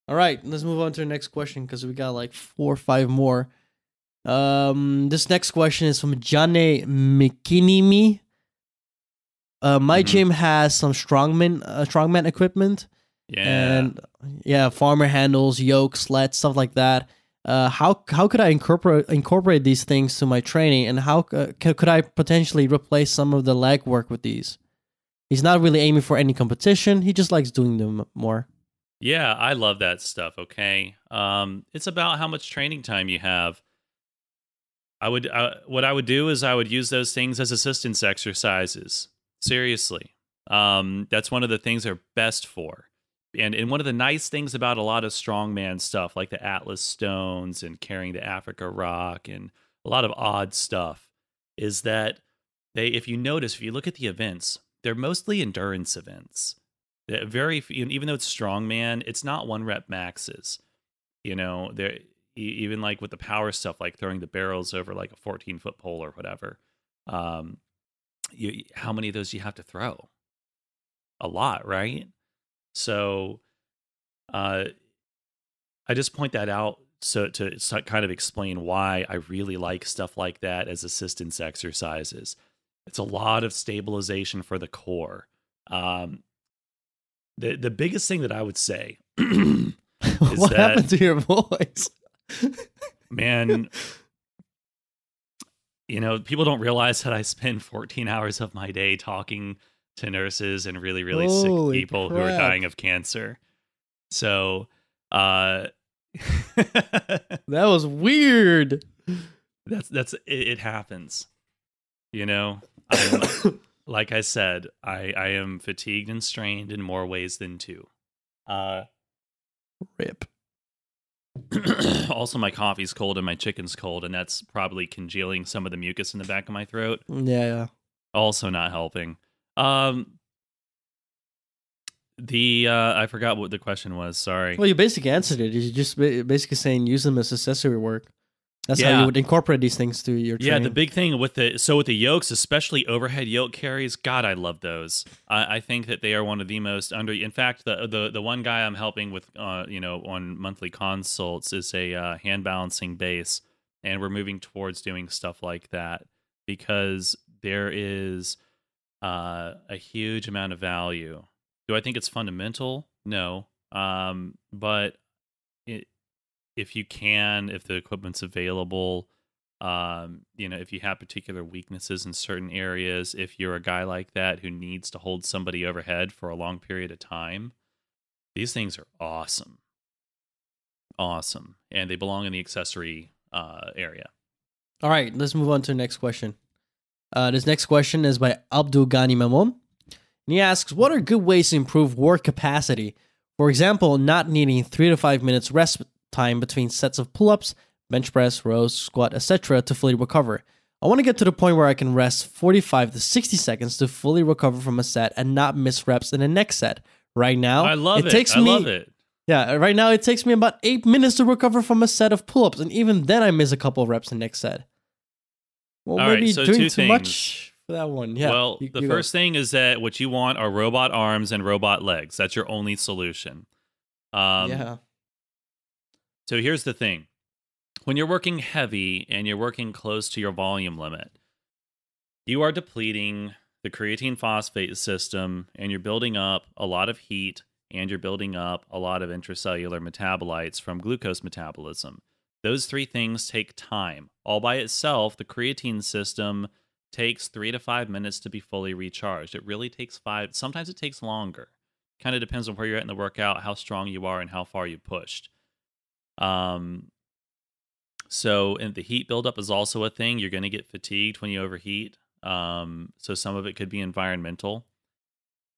All right, let's move on to the next question because we got like four or five more. Um, this next question is from Jane Mikinimi. Uh, my Mhm. gym has some strongman uh, strongman equipment Yeah, and yeah, farmer handles, yokes, sleds, stuff like that. Uh, how how could I incorporate incorporate these things to my training, and how uh, c- could I potentially replace some of the leg work with these? He's not really aiming for any competition. He just likes doing them more. Yeah, I love that stuff. Okay, um, it's about how much training time you have. I would, uh, what I would do is I would use those things as assistance exercises. Seriously, um, that's one of the things they're best for. And and one of the nice things about a lot of strongman stuff, like the Atlas stones and carrying the Africa rock and a lot of odd stuff, is that they, if you notice, if you look at the events, they're mostly endurance events. They're very even though it's strongman, it's not one rep maxes. You know, there e- even like with the power stuff, like throwing the barrels over like a 14 foot pole or whatever. Um, you, how many of those do you have to throw? A lot, right? So, uh, I just point that out so to kind of explain why I really like stuff like that as assistance exercises. It's a lot of stabilization for the core. Um, the the biggest thing that I would say, what that- happened to your voice? man, you know, people don't realize that I spend 14 hours of my day talking to nurses and really really Holy sick people who are dying of cancer. So, uh That was weird. that's that's it, it happens you know I'm, like i said i i am fatigued and strained in more ways than two uh Rip. also my coffee's cold and my chicken's cold and that's probably congealing some of the mucus in the back of my throat Yeah, yeah. also not helping um the uh i forgot what the question was sorry Well, you basically answered it. You're just basically saying use them as accessory work. That's how you would incorporate these things to your Yeah, the big thing with the so with the yokes, especially overhead yoke carries. God, I love those. I, I think that they are one of the most under. In fact, the the the one guy I'm helping with, uh, you know, on monthly consults is a uh, hand balancing base, and we're moving towards doing stuff like that because there is uh, a huge amount of value. Do I think it's fundamental? No, um, but if you can, if the equipment's available, um, you know, if you have particular weaknesses in certain areas, if you're a guy like that who needs to hold somebody overhead for a long period of time, these things are awesome. Awesome. And they belong in the accessory uh, area. All right, let's move on to the next question. Uh, this next question is by Abdul Ghani Mamon. And he asks, What are good ways to improve work capacity? For example, not needing three to five minutes rest time between sets of pull ups, bench press, rows, squat, etc. to fully recover. I want to get to the point where I can rest 45 to 60 seconds to fully recover from a set and not miss reps in the next set. Right now, I love it. it. takes I me love it. yeah, right now it takes me about eight minutes to recover from a set of pull-ups, and even then I miss a couple of reps in the next set. Well, All right, maybe so doing too much for that one. Yeah. well, you- the you go. first thing is that what you want are robot arms and robot legs. That's your only solution. Um, yeah. So here's the thing when you're working heavy and you're working close to your volume limit, you are depleting the creatine phosphate system and you're building up a lot of heat and you're building up a lot of intracellular metabolites from glucose metabolism. Those three things take time. All by itself, the creatine system takes three to five minutes to be fully recharged. It really takes five, sometimes it takes longer. Kind of depends on where you're at in the workout, how strong you are, and how far you pushed. Um, so, and the heat buildup is also a thing. You're going to get fatigued when you overheat. Um, so, some of it could be environmental,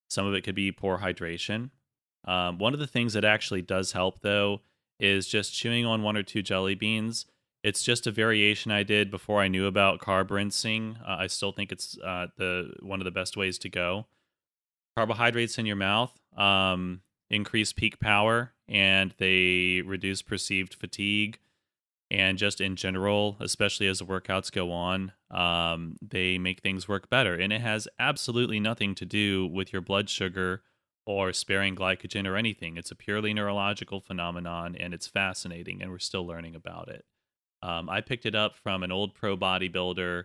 some of it could be poor hydration. Um, one of the things that actually does help, though, is just chewing on one or two jelly beans. It's just a variation I did before I knew about carb rinsing. Uh, I still think it's uh, the one of the best ways to go. Carbohydrates in your mouth um, increase peak power and they reduce perceived fatigue. And just in general, especially as the workouts go on, um, they make things work better. And it has absolutely nothing to do with your blood sugar or sparing glycogen or anything. It's a purely neurological phenomenon and it's fascinating, and we're still learning about it. Um, I picked it up from an old pro bodybuilder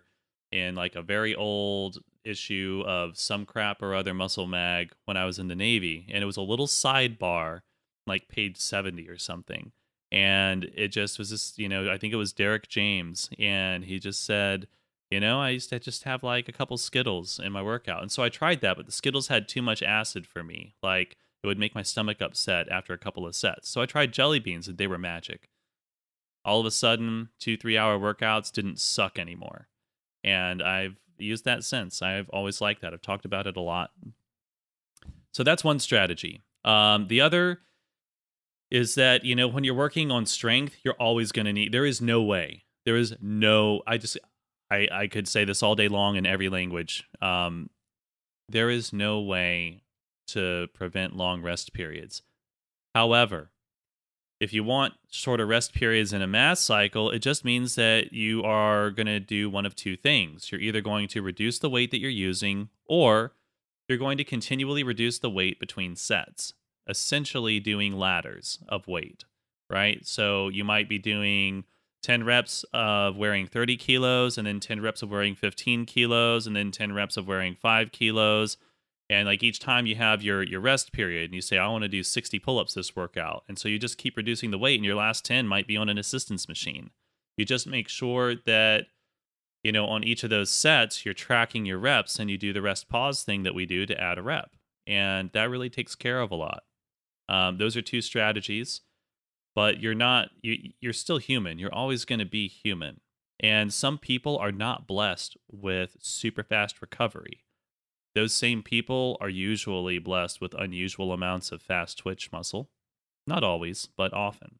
in like a very old issue of some crap or other muscle mag when I was in the Navy. And it was a little sidebar, like page 70 or something. And it just was this, you know, I think it was Derek James. And he just said, you know, I used to just have like a couple Skittles in my workout. And so I tried that, but the Skittles had too much acid for me. Like it would make my stomach upset after a couple of sets. So I tried jelly beans and they were magic. All of a sudden, two, three hour workouts didn't suck anymore. And I've used that since. I've always liked that. I've talked about it a lot. So that's one strategy. Um, the other is that, you know, when you're working on strength, you're always going to need, there is no way. There is no, I just, I, I could say this all day long in every language. Um, there is no way to prevent long rest periods. However, if you want shorter rest periods in a mass cycle, it just means that you are going to do one of two things. You're either going to reduce the weight that you're using, or you're going to continually reduce the weight between sets, essentially doing ladders of weight, right? So you might be doing 10 reps of wearing 30 kilos, and then 10 reps of wearing 15 kilos, and then 10 reps of wearing 5 kilos. And like each time you have your your rest period and you say, I want to do 60 pull-ups this workout. And so you just keep reducing the weight and your last 10 might be on an assistance machine. You just make sure that, you know, on each of those sets, you're tracking your reps and you do the rest pause thing that we do to add a rep. And that really takes care of a lot. Um, those are two strategies, but you're not you you're still human. You're always going to be human. And some people are not blessed with super fast recovery those same people are usually blessed with unusual amounts of fast twitch muscle. Not always, but often.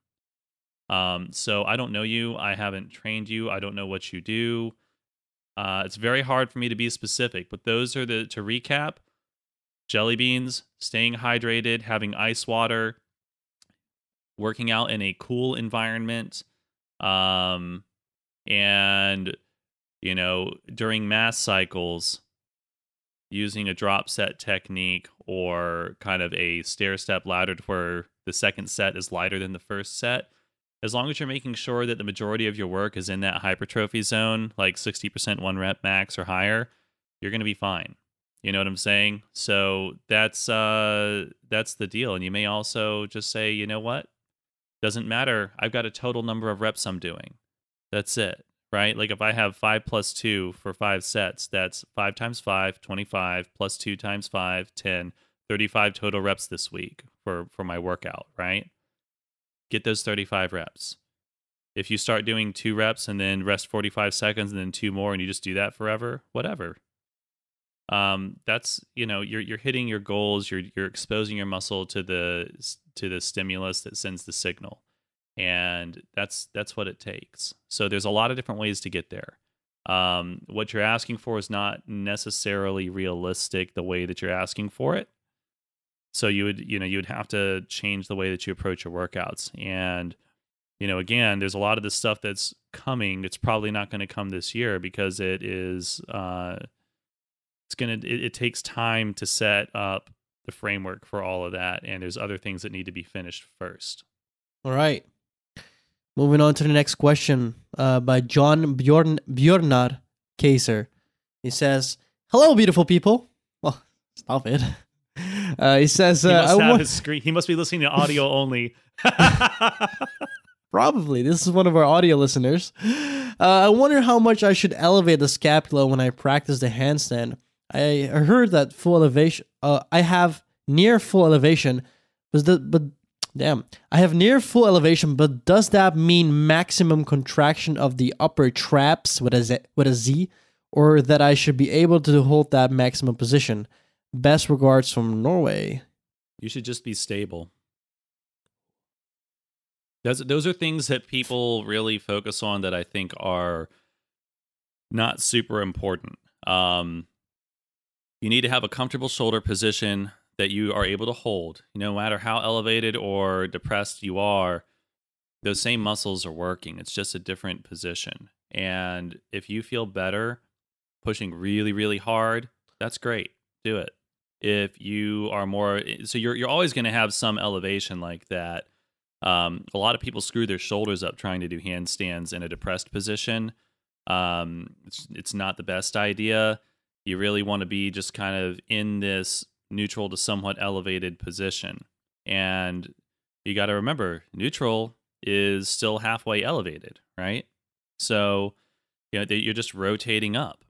Um, so I don't know you. I haven't trained you. I don't know what you do. Uh, it's very hard for me to be specific, but those are the to recap: jelly beans, staying hydrated, having ice water, working out in a cool environment, um, and you know during mass cycles using a drop set technique or kind of a stair step ladder where the second set is lighter than the first set, as long as you're making sure that the majority of your work is in that hypertrophy zone, like 60% one rep max or higher, you're going to be fine. You know what I'm saying? So that's uh that's the deal. And you may also just say, you know what? Doesn't matter. I've got a total number of reps I'm doing. That's it right? Like if I have five plus two for five sets, that's five times five, 25, plus two times five, 10, 35 total reps this week for, for my workout, right? Get those 35 reps. If you start doing two reps and then rest 45 seconds and then two more and you just do that forever, whatever. Um, that's you know you're you're hitting your goals. You're you're exposing your muscle to the to the stimulus that sends the signal and that's that's what it takes. So there's a lot of different ways to get there. Um, what you're asking for is not necessarily realistic the way that you're asking for it. So you would you know you would have to change the way that you approach your workouts. And you know again there's a lot of this stuff that's coming. It's probably not going to come this year because it is uh it's gonna it, it takes time to set up the framework for all of that, and there's other things that need to be finished first. All right. Moving on to the next question uh, by John Bjorn Bjornar Kaiser. He says, "Hello, beautiful people." Well, stop it. Uh, he says, He uh, must I have wa- his screen. He must be listening to audio only. Probably. This is one of our audio listeners. Uh, I wonder how much I should elevate the scapula when I practice the handstand. I heard that full elevation. Uh, I have near full elevation, but the, but damn, I have near full elevation. But does that mean maximum contraction of the upper traps with a Z, with a Z, or that I should be able to hold that maximum position? Best regards from Norway. You should just be stable. Those those are things that people really focus on that I think are not super important. Um, you need to have a comfortable shoulder position that you are able to hold. No matter how elevated or depressed you are, those same muscles are working. It's just a different position. And if you feel better pushing really, really hard, that's great. Do it. If you are more, so you're you're always going to have some elevation like that. Um, a lot of people screw their shoulders up trying to do handstands in a depressed position. Um, it's it's not the best idea. You really want to be just kind of in this neutral to somewhat elevated position, and you got to remember neutral is still halfway elevated, right? So, you know, you're just rotating up,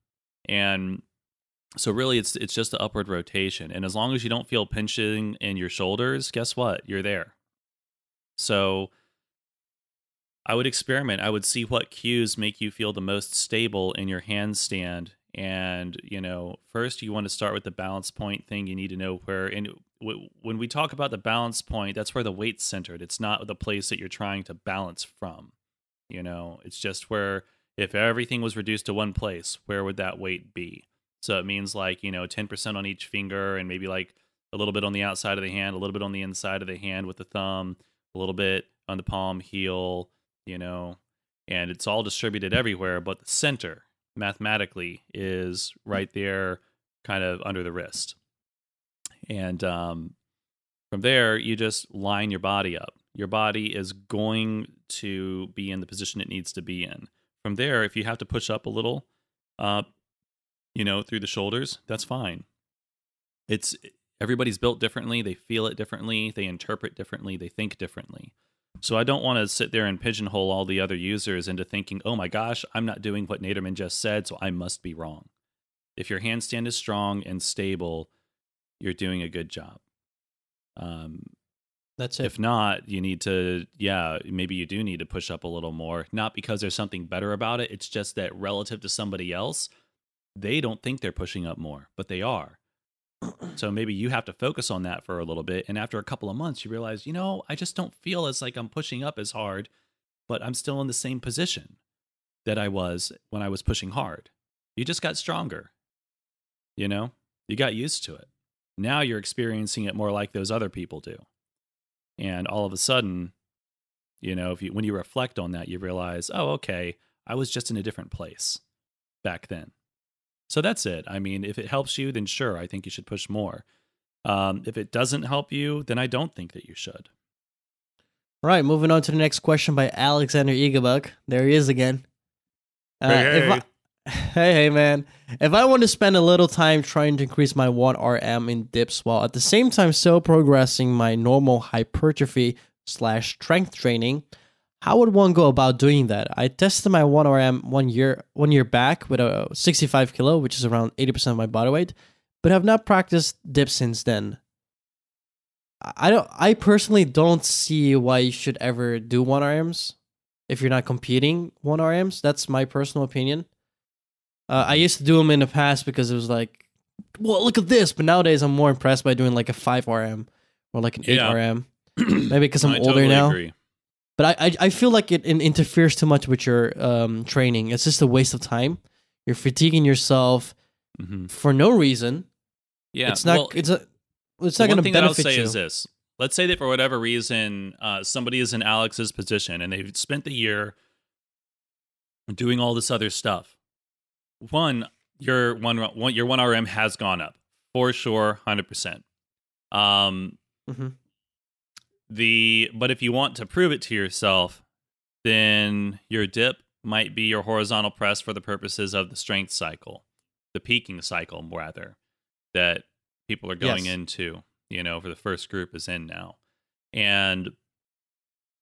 and so really, it's it's just the upward rotation. And as long as you don't feel pinching in your shoulders, guess what? You're there. So, I would experiment. I would see what cues make you feel the most stable in your handstand. And, you know, first you want to start with the balance point thing. You need to know where, and w- when we talk about the balance point, that's where the weight's centered. It's not the place that you're trying to balance from. You know, it's just where, if everything was reduced to one place, where would that weight be? So it means like, you know, 10% on each finger and maybe like a little bit on the outside of the hand, a little bit on the inside of the hand with the thumb, a little bit on the palm, heel, you know, and it's all distributed everywhere, but the center mathematically is right there kind of under the wrist. And um, from there, you just line your body up. Your body is going to be in the position it needs to be in. From there, if you have to push up a little, uh, you know, through the shoulders, that's fine. It's everybody's built differently. They feel it differently. They interpret differently. They think differently. So I don't want to sit there and pigeonhole all the other users into thinking, oh my gosh, I'm not doing what Naderman just said, so I must be wrong. If your handstand is strong and stable, you're doing a good job. Um, That's it. if not, you need to, yeah, maybe you do need to push up a little more. Not because there's something better about it. It's just that relative to somebody else, they don't think they're pushing up more, but they are. So maybe you have to focus on that for a little bit. And after a couple of months, you realize, you know, I just don't feel as like I'm pushing up as hard, but I'm still in the same position that I was when I was pushing hard. You just got stronger. You know, you got used to it. Now you're experiencing it more like those other people do. And all of a sudden, you know, if you when you reflect on that, you realize, oh, okay, I was just in a different place back then. So that's it. I mean, if it helps you, then sure, I think you should push more. Um, if it doesn't help you, then I don't think that you should. All right, moving on to the next question by Alexander Eaglebuck. There he is again. Uh, Hey, if hey. I- hey, hey, man. If I want to spend a little time trying to increase my 1RM in dips while at the same time still progressing my normal hypertrophy slash strength training, how would one go about doing that? I tested my 1RM one year one year back with a 65 kilo, which is around 80% of my body weight, but have not practiced dips since then. I don't. I personally don't see why you should ever do one RMs if you're not competing one RMs. That's my personal opinion. Uh, I used to do them in the past because it was like, well, look at this. But nowadays, I'm more impressed by doing like a five RM or like an eight Yeah. RM. Maybe because I'm I older totally now. agree. But I, I I feel like it, it interferes too much with your um training. It's just a waste of time. You're fatiguing yourself Mhm. for no reason. Yeah, it's not. well, it's a. It's not going to thing that I'll benefit say you. is this: Let's say that for whatever reason, uh, somebody is in Alex's position and they've spent the year doing all this other stuff. One, your one, one your one RM has gone up for sure, hundred percent. Um, Mhm. The but if you want to prove it to yourself, then your dip might be your horizontal press for the purposes of the strength cycle, the peaking cycle, rather, that people are going Yes. into. You know, for the first group is in now, and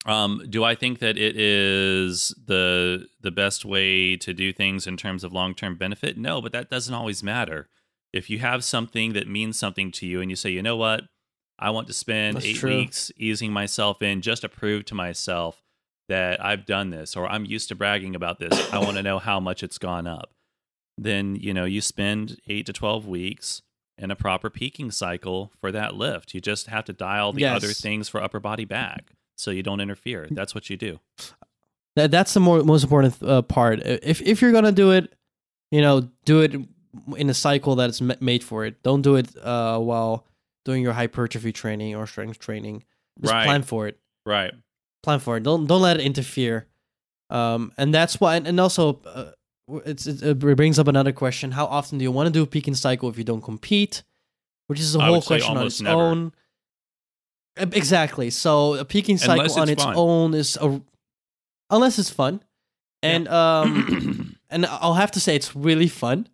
um, do I think that it is the the best way to do things in terms of long term benefit? No, but that doesn't always matter. If you have something that means something to you, and you say, you know what, I want to spend That's eight true. weeks easing myself in just to prove to myself that I've done this, or I'm used to bragging about this. I want to know how much it's gone up. Then you know you spend eight to twelve weeks in a proper peaking cycle for that lift. You just have to dial the other things for upper body back so you don't interfere. That's what you do. That that's the more most important uh, part. If if you're gonna do it, you know, do it in a cycle that's ma- made for it. Don't do it uh, while doing your hypertrophy training or strength training. Just Right. plan for it. Right. Plan for it. Don't don't let it interfere. Um, and that's why. And, and also, uh, it's, it, brings up another question: How often do you want to do a peak and cycle if you don't compete? Which is a whole question on its never. own. Exactly. So a peaking cycle Unless on it's its fun. own is a, unless it's fun, and um, and I'll have to say it's really fun.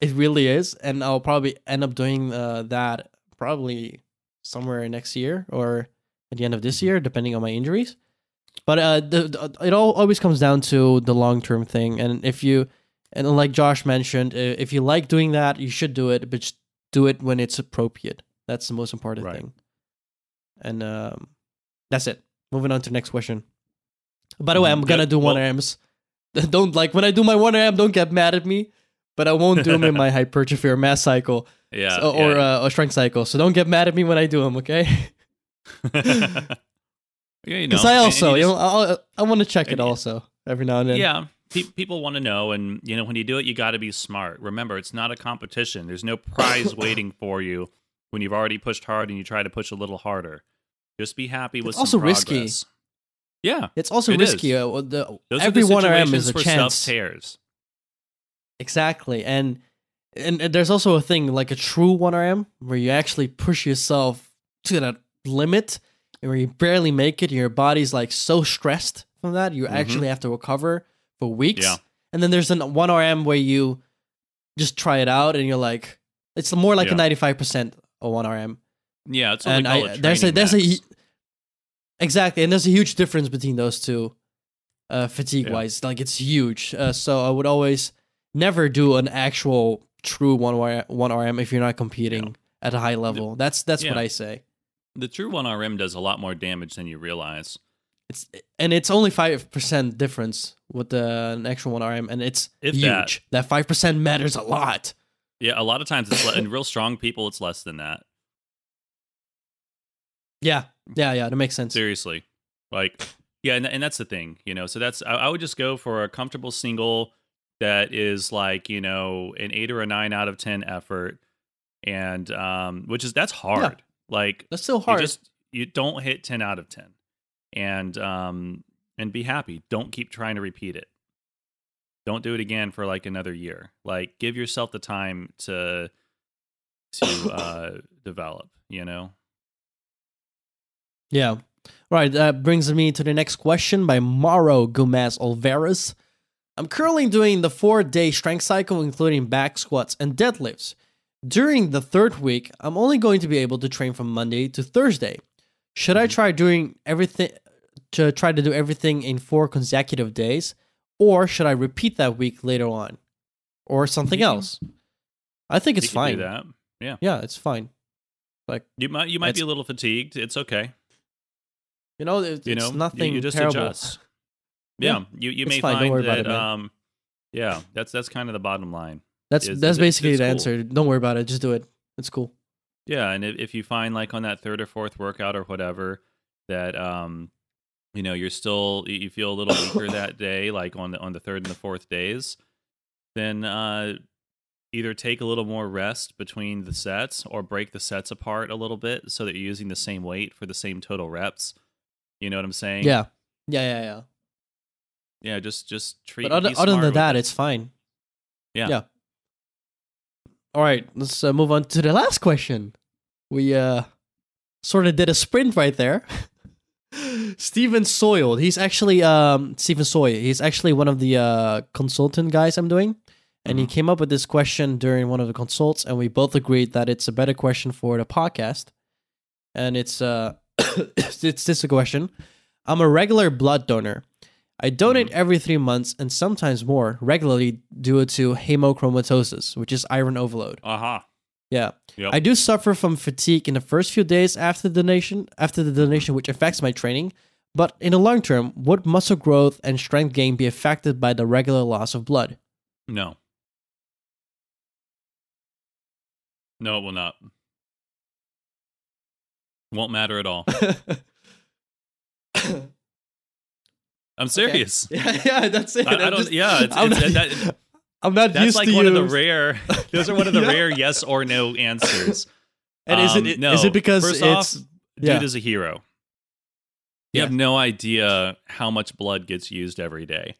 It really is, and I'll probably end up doing uh, that probably somewhere next year or at the end of this year, depending on my injuries. But uh, the, the, it all always comes down to the long term thing, and if you and like Josh mentioned, if you like doing that, you should do it, but just do it when it's appropriate. That's the most important Right. thing. And um, that's it. Moving on to the next question. By the way, I'm Mhm. gonna do one well- arms. Don't like when I do my one arm. Don't get mad at me. But I won't do them in my hypertrophy or mass cycle yeah. so- or yeah. uh, or strength cycle. So don't get mad at me when I do them, okay? yeah, you know. Because I also, you you know, I'll, I want to check it also every now and then. yeah. Pe- people want to know, and you know, when you do it, you got to be smart. Remember, it's not a competition. There's no prize waiting for you when you've already pushed hard and you try to push a little harder. Just be happy with. It's also risky. Yeah, It's also It risky. is. Uh, the, those every one RM is a chance. tears. Exactly, and, and and there's also a thing like a true one RM where you actually push yourself to that limit, and where you barely make it. Your body's like so stressed from that, you Mhm. actually have to recover for weeks. Yeah. And then there's an one RM where you just try it out, and you're like, it's more like Yeah. a 95 percent of one RM. Yeah, it's and we I a there's a there's max. a exactly, and there's a huge difference between those two, uh, fatigue wise. Like it's huge. Uh, so I would always never do an actual true one one RM if you're not competing at a high level. That's that's what I say. the true one RM does a lot more damage than you realize. It's and it's only five percent difference with the an actual one RM, and it's If huge. that. That five percent matters a lot. Yeah, a lot of times it's le- in real strong people, it's less than that. Yeah, yeah, yeah. That makes sense. Seriously, like yeah, and, and that's the thing, you know. So that's I, I would just go for a comfortable single that is like you know an eight or a nine out of ten effort, and um, which is that's hard. Like That's so hard. You just you don't hit ten out of ten, and um and be happy. Don't keep trying to repeat it. Don't do it again for like another year. Like give yourself the time to to uh develop. You know. Yeah. Right. That brings me to the next question by Mauro Gomez Alvarez. I'm currently doing the four day strength cycle, including back squats and deadlifts. During the third week, I'm only going to be able to train from Monday to Thursday. Should I try doing everything to try to do everything in four consecutive days, or should I repeat that week later on, or something You else? I think it's You fine. that. Yeah, it's fine. Like you might you might be a little fatigued. It's okay. You know, it- You it's know, you- nothing you just terrible. adjust. Yeah, Yeah, you you it's may fine, don't find worry about that it, man. um yeah, that's that's kind of the bottom line. That's is- that's is it- basically it's the cool. answer. Don't worry about it. Just do it. It's cool. Yeah, and if, if you find like on that third or fourth workout or whatever that um you know you're still you you feel a little weaker that day, like on the on the third and the fourth days, then uh either take a little more rest between the sets or break the sets apart a little bit so that you're using the same weight for the same total reps. You know what I'm saying? Yeah, yeah, yeah, yeah. Yeah, just just treat But other other than that, it. it's fine. Yeah. yeah. All right, let's uh, move on to the last question. We uh sort of did a sprint right there. Stephen Soil. He's actually um Stephen Soy. He's actually one of the uh consultant guys I'm doing. And he came up with this question during one of the consults, and we both agreed that it's a better question for the podcast. And it's uh it's, it's this a question. I'm a regular blood donor. I donate every three months and sometimes more regularly due to hemochromatosis, which is iron overload. Uh-huh. Yeah. Yep. I do suffer from fatigue in the first few days after the donation, after the donation, which affects my training. But in the long term, would muscle growth and strength gain be affected by the regular loss of blood? No. No, it will not. Won't matter at all. I'm serious. yeah, yeah, that's it. I, I don't. just- yeah, it's, I'm, it's, not, that, I'm not that's like one of the rare. Those are one of the Yeah. rare yes or no answers. And is Um, it no. is it because First it's off, yeah. dude is a hero. You Yeah. have no idea how much blood gets used every day.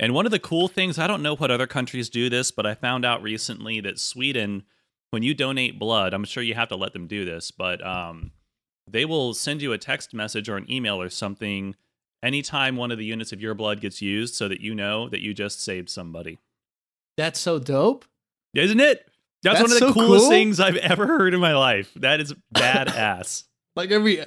And one of the cool things, I don't know what other countries do this, but I found out recently that Sweden, when you donate blood, I'm sure you have to let them do this, but um, they will send you a text message or an email or something anytime one of the units of your blood gets used so that you know that you just saved somebody. that's so dope. Isn't it? That's, one of the so coolest cool. things I've ever heard in my life. That is badass. Like every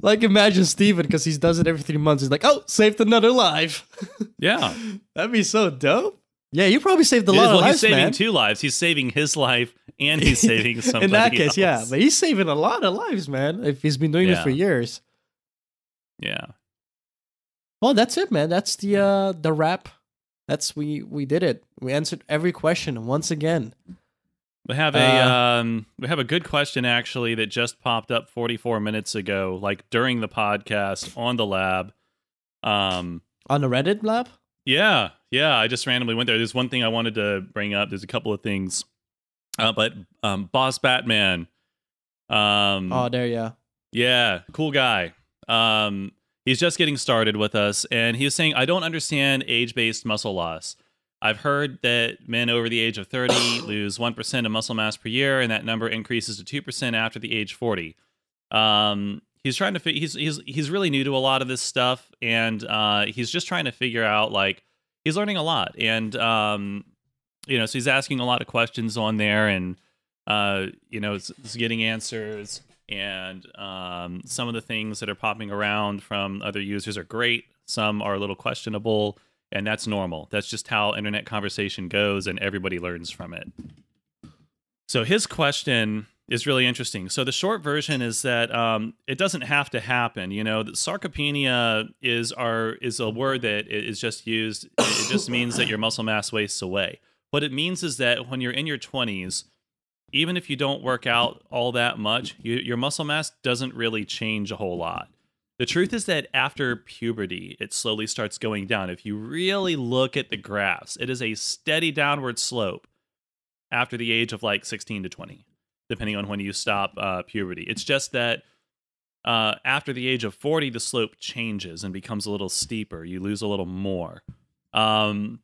like imagine Steven because he does it every three months. He's like, oh, saved another life. yeah. That'd be so dope. Yeah, you probably saved a It is- lot well, of lives. he's saving man. two lives. He's saving his life and he's saving somebody In that case, yeah, but he's saving a lot of lives, man. If he's been doing this Yeah. for years. Yeah. Well, that's it, man. That's the uh the wrap. That's we we did it. We answered every question once again. We have a Uh, um we have a good question actually that just popped up 44 minutes ago, like during the podcast on the lab. Um On the Reddit lab? yeah, yeah, I just randomly went there. There's one thing I wanted to bring up. There's a couple of things. Uh, but um Boss Batman um Oh, there, yeah. Yeah, cool guy. Um, he's just getting started with us, and he was saying, I don't understand age based muscle loss. I've heard that men over the age of 30 lose 1% of muscle mass per year, and that number increases to 2% after the age 40. Um, he's trying to, fi- he's, he's, he's really new to a lot of this stuff, and uh, he's just trying to figure out, like, he's learning a lot. And, um, you know, so he's asking a lot of questions on there, and, uh, you know, it's, it's getting answers and um, some of the things that are popping around from other users are great. Some are a little questionable, and that's normal. That's just how internet conversation goes, and everybody learns from it. So his question is really interesting. So the short version is that um, it doesn't have to happen. You know, sarcopenia is our is a word that is just used. It just means that your muscle mass wastes away. What it means is that when you're in your 20s, even if you don't work out all that much, you, your muscle mass doesn't really change a whole lot. The truth is that after puberty, it slowly starts going down. If you really look at the graphs, it is a steady downward slope after the age of like 16 to 20, depending on when you stop uh, puberty. It's just that uh, after the age of 40, the slope changes and becomes a little steeper. You lose a little more. Um,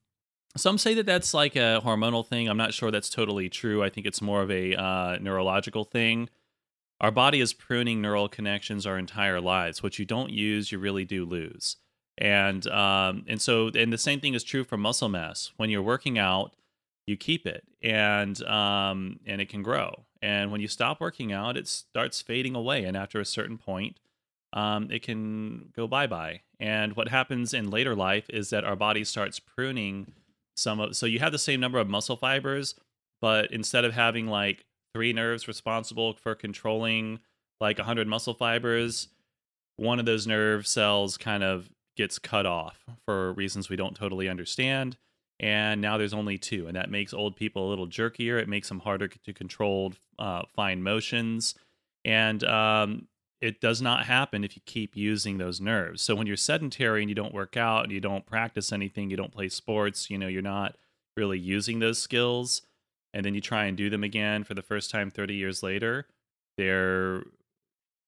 some say that that's like a hormonal thing. I'm not sure that's totally true. I think it's more of a uh, neurological thing. Our body is pruning neural connections our entire lives. What you don't use, you really do lose. And um, and so and the same thing is true for muscle mass. When you're working out, you keep it, and um, and it can grow. And when you stop working out, it starts fading away. And after a certain point, um, it can go bye bye. And what happens in later life is that our body starts pruning some of. So you have the same number of muscle fibers, but instead of having like three nerves responsible for controlling like 100 muscle fibers, one of those nerve cells kind of gets cut off for reasons we don't totally understand. And now there's only two, and that makes old people a little jerkier. It makes them harder to control uh, fine motions. And um, it does not happen if you keep using those nerves. So when you're sedentary and you don't work out and you don't practice anything, you don't play sports, you know, you're not really using those skills, and then you try and do them again for the first time 30 years later, they're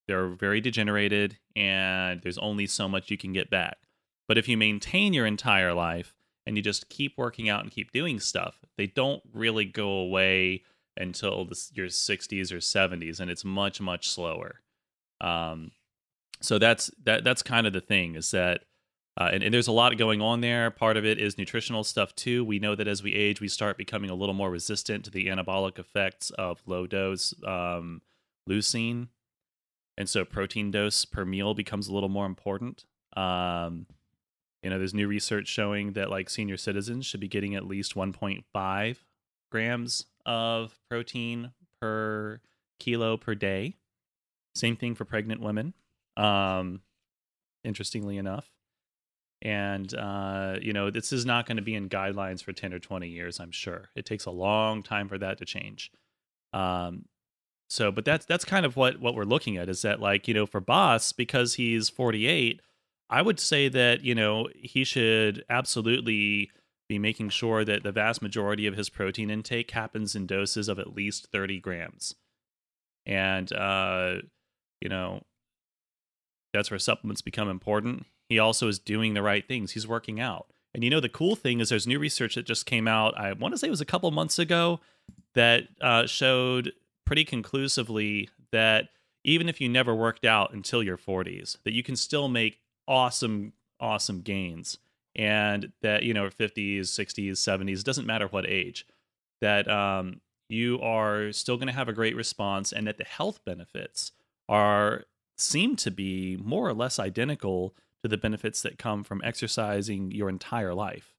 they're very degenerated and there's only so much you can get back. But if you maintain your entire life and you just keep working out and keep doing stuff, they don't really go away until the, your 60s or 70s, and it's much much slower. Um, so that's that that's kind of the thing is that. Uh, and, and there's a lot going on there. Part of it is nutritional stuff too. We know that as we age, we start becoming a little more resistant to the anabolic effects of low dose um, leucine, and so protein dose per meal becomes a little more important. Um, you know, there's new research showing that like senior citizens should be getting at least 1.5 grams of protein per kilo per day. Same thing for pregnant women. Um, interestingly enough. And, uh, you know, this is not going to be in guidelines for 10 or 20 years, I'm sure. It takes a long time for that to change. Um, so, but that's that's kind of what what we're looking at is that like you know for Boss because he's 48, I would say that you know he should absolutely be making sure that the vast majority of his protein intake happens in doses of at least 30 grams, and uh, you know that's where supplements become important. He also is doing the right things. He's working out. And you know, the cool thing is there's new research that just came out. I want to say it was a couple months ago that uh, showed pretty conclusively that even if you never worked out until your 40s, that you can still make awesome, awesome gains. And that, you know, 50s, 60s, 70s, doesn't matter what age, that um, you are still going to have a great response and that the health benefits are seem to be more or less identical to the benefits that come from exercising your entire life.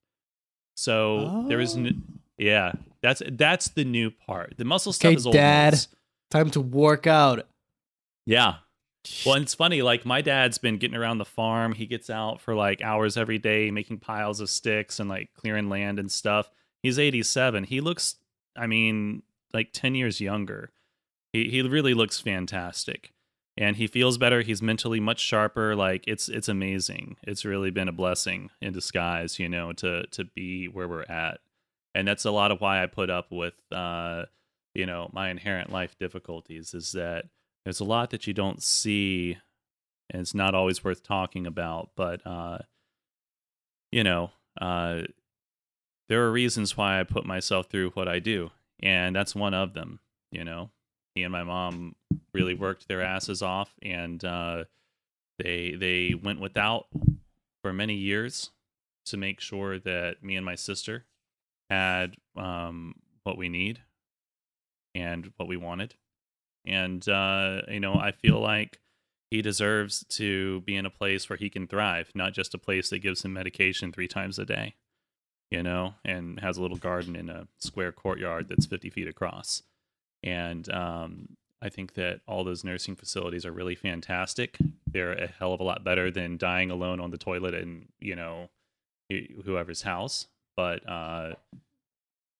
So oh. there is, n- oh. yeah, that's that's the new part. The muscle stuff okay, is old. Dad, news. time to work out. Yeah. Well, it's funny. Like my dad's been getting around the farm. He gets out for like hours every day, making piles of sticks and like clearing land and stuff. He's 87. He looks, I mean, like 10 years younger. He he really looks fantastic and he feels better. He's mentally much sharper. Like it's it's amazing. It's really been a blessing in disguise you know to to be where we're at. And that's a lot of why i put up with uh you know my inherent life difficulties is that there's a lot that you don't see and it's not always worth talking about. But uh you know uh there are reasons why i put myself through what i do and that's one of them you know he and my mom really worked their asses off, and uh, they they went without for many years to make sure that me and my sister had um, what we need and what we wanted. And uh, you know, I feel like he deserves to be in a place where he can thrive, not just a place that gives him medication three times a day, you know, and has a little garden in a square courtyard that's 50 feet across. And um, I think that all those nursing facilities are really fantastic. They're a hell of a lot better than dying alone on the toilet in, you know, whoever's house. But, uh,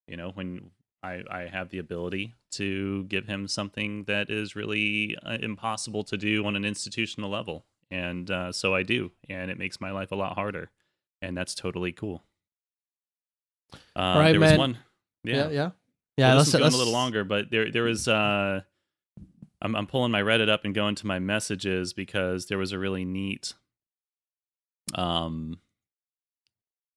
you know, when I, I have the ability to give him something that is really uh, impossible to do on an institutional level. And uh, so I do. And it makes my life a lot harder. And that's totally cool. Uh, All right, there man. was one. Yeah, yeah. Yeah, yeah well, let's, let's... a little longer, but there there was uh I'm I'm pulling my Reddit up and going to my messages because there was a really neat um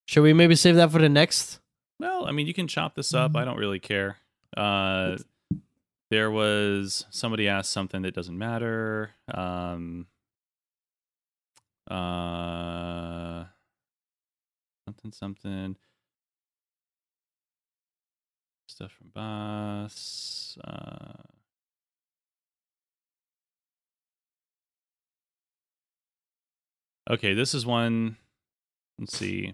should we maybe save that for the next? Well, I mean, you can chop this up. Mm-hmm. I don't really care. Uh, there was somebody asked something that doesn't matter. Um, uh, something, something. Stuff from Boss. Uh, okay, this is one. Let's see.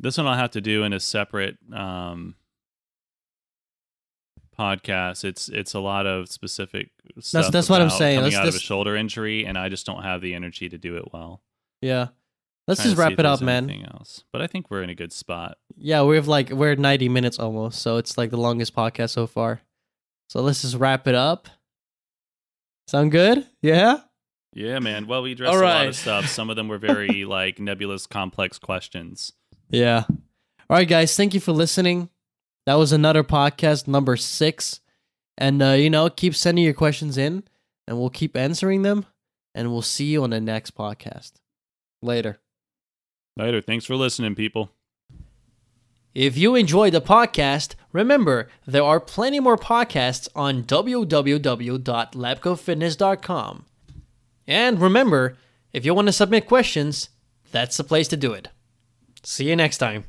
This one I'll have to do in a separate um, podcast. It's it's a lot of specific stuff. That's that's what I'm saying. Coming let's, out of a shoulder injury, and I just don't have the energy to do it well. Yeah, Let's just wrap it up, man. Else. But I think we're in a good spot. Yeah, we've like we're 90 minutes almost, so it's like the longest podcast so far. So let's just wrap it up. Sound good? Yeah. Yeah, man. Well, we addressed a lot of stuff. Some of them were very like nebulous, complex questions. Yeah. All right, guys. Thank you for listening. That was another podcast number six, and uh, you know, keep sending your questions in, and we'll keep answering them, and we'll see you on the next podcast. Later. Later. Thanks for listening, people. If you enjoyed the podcast, Remember, there are plenty more podcasts on www.labcofitness.com. And remember, if you want to submit questions, that's the place to do it. See you next time.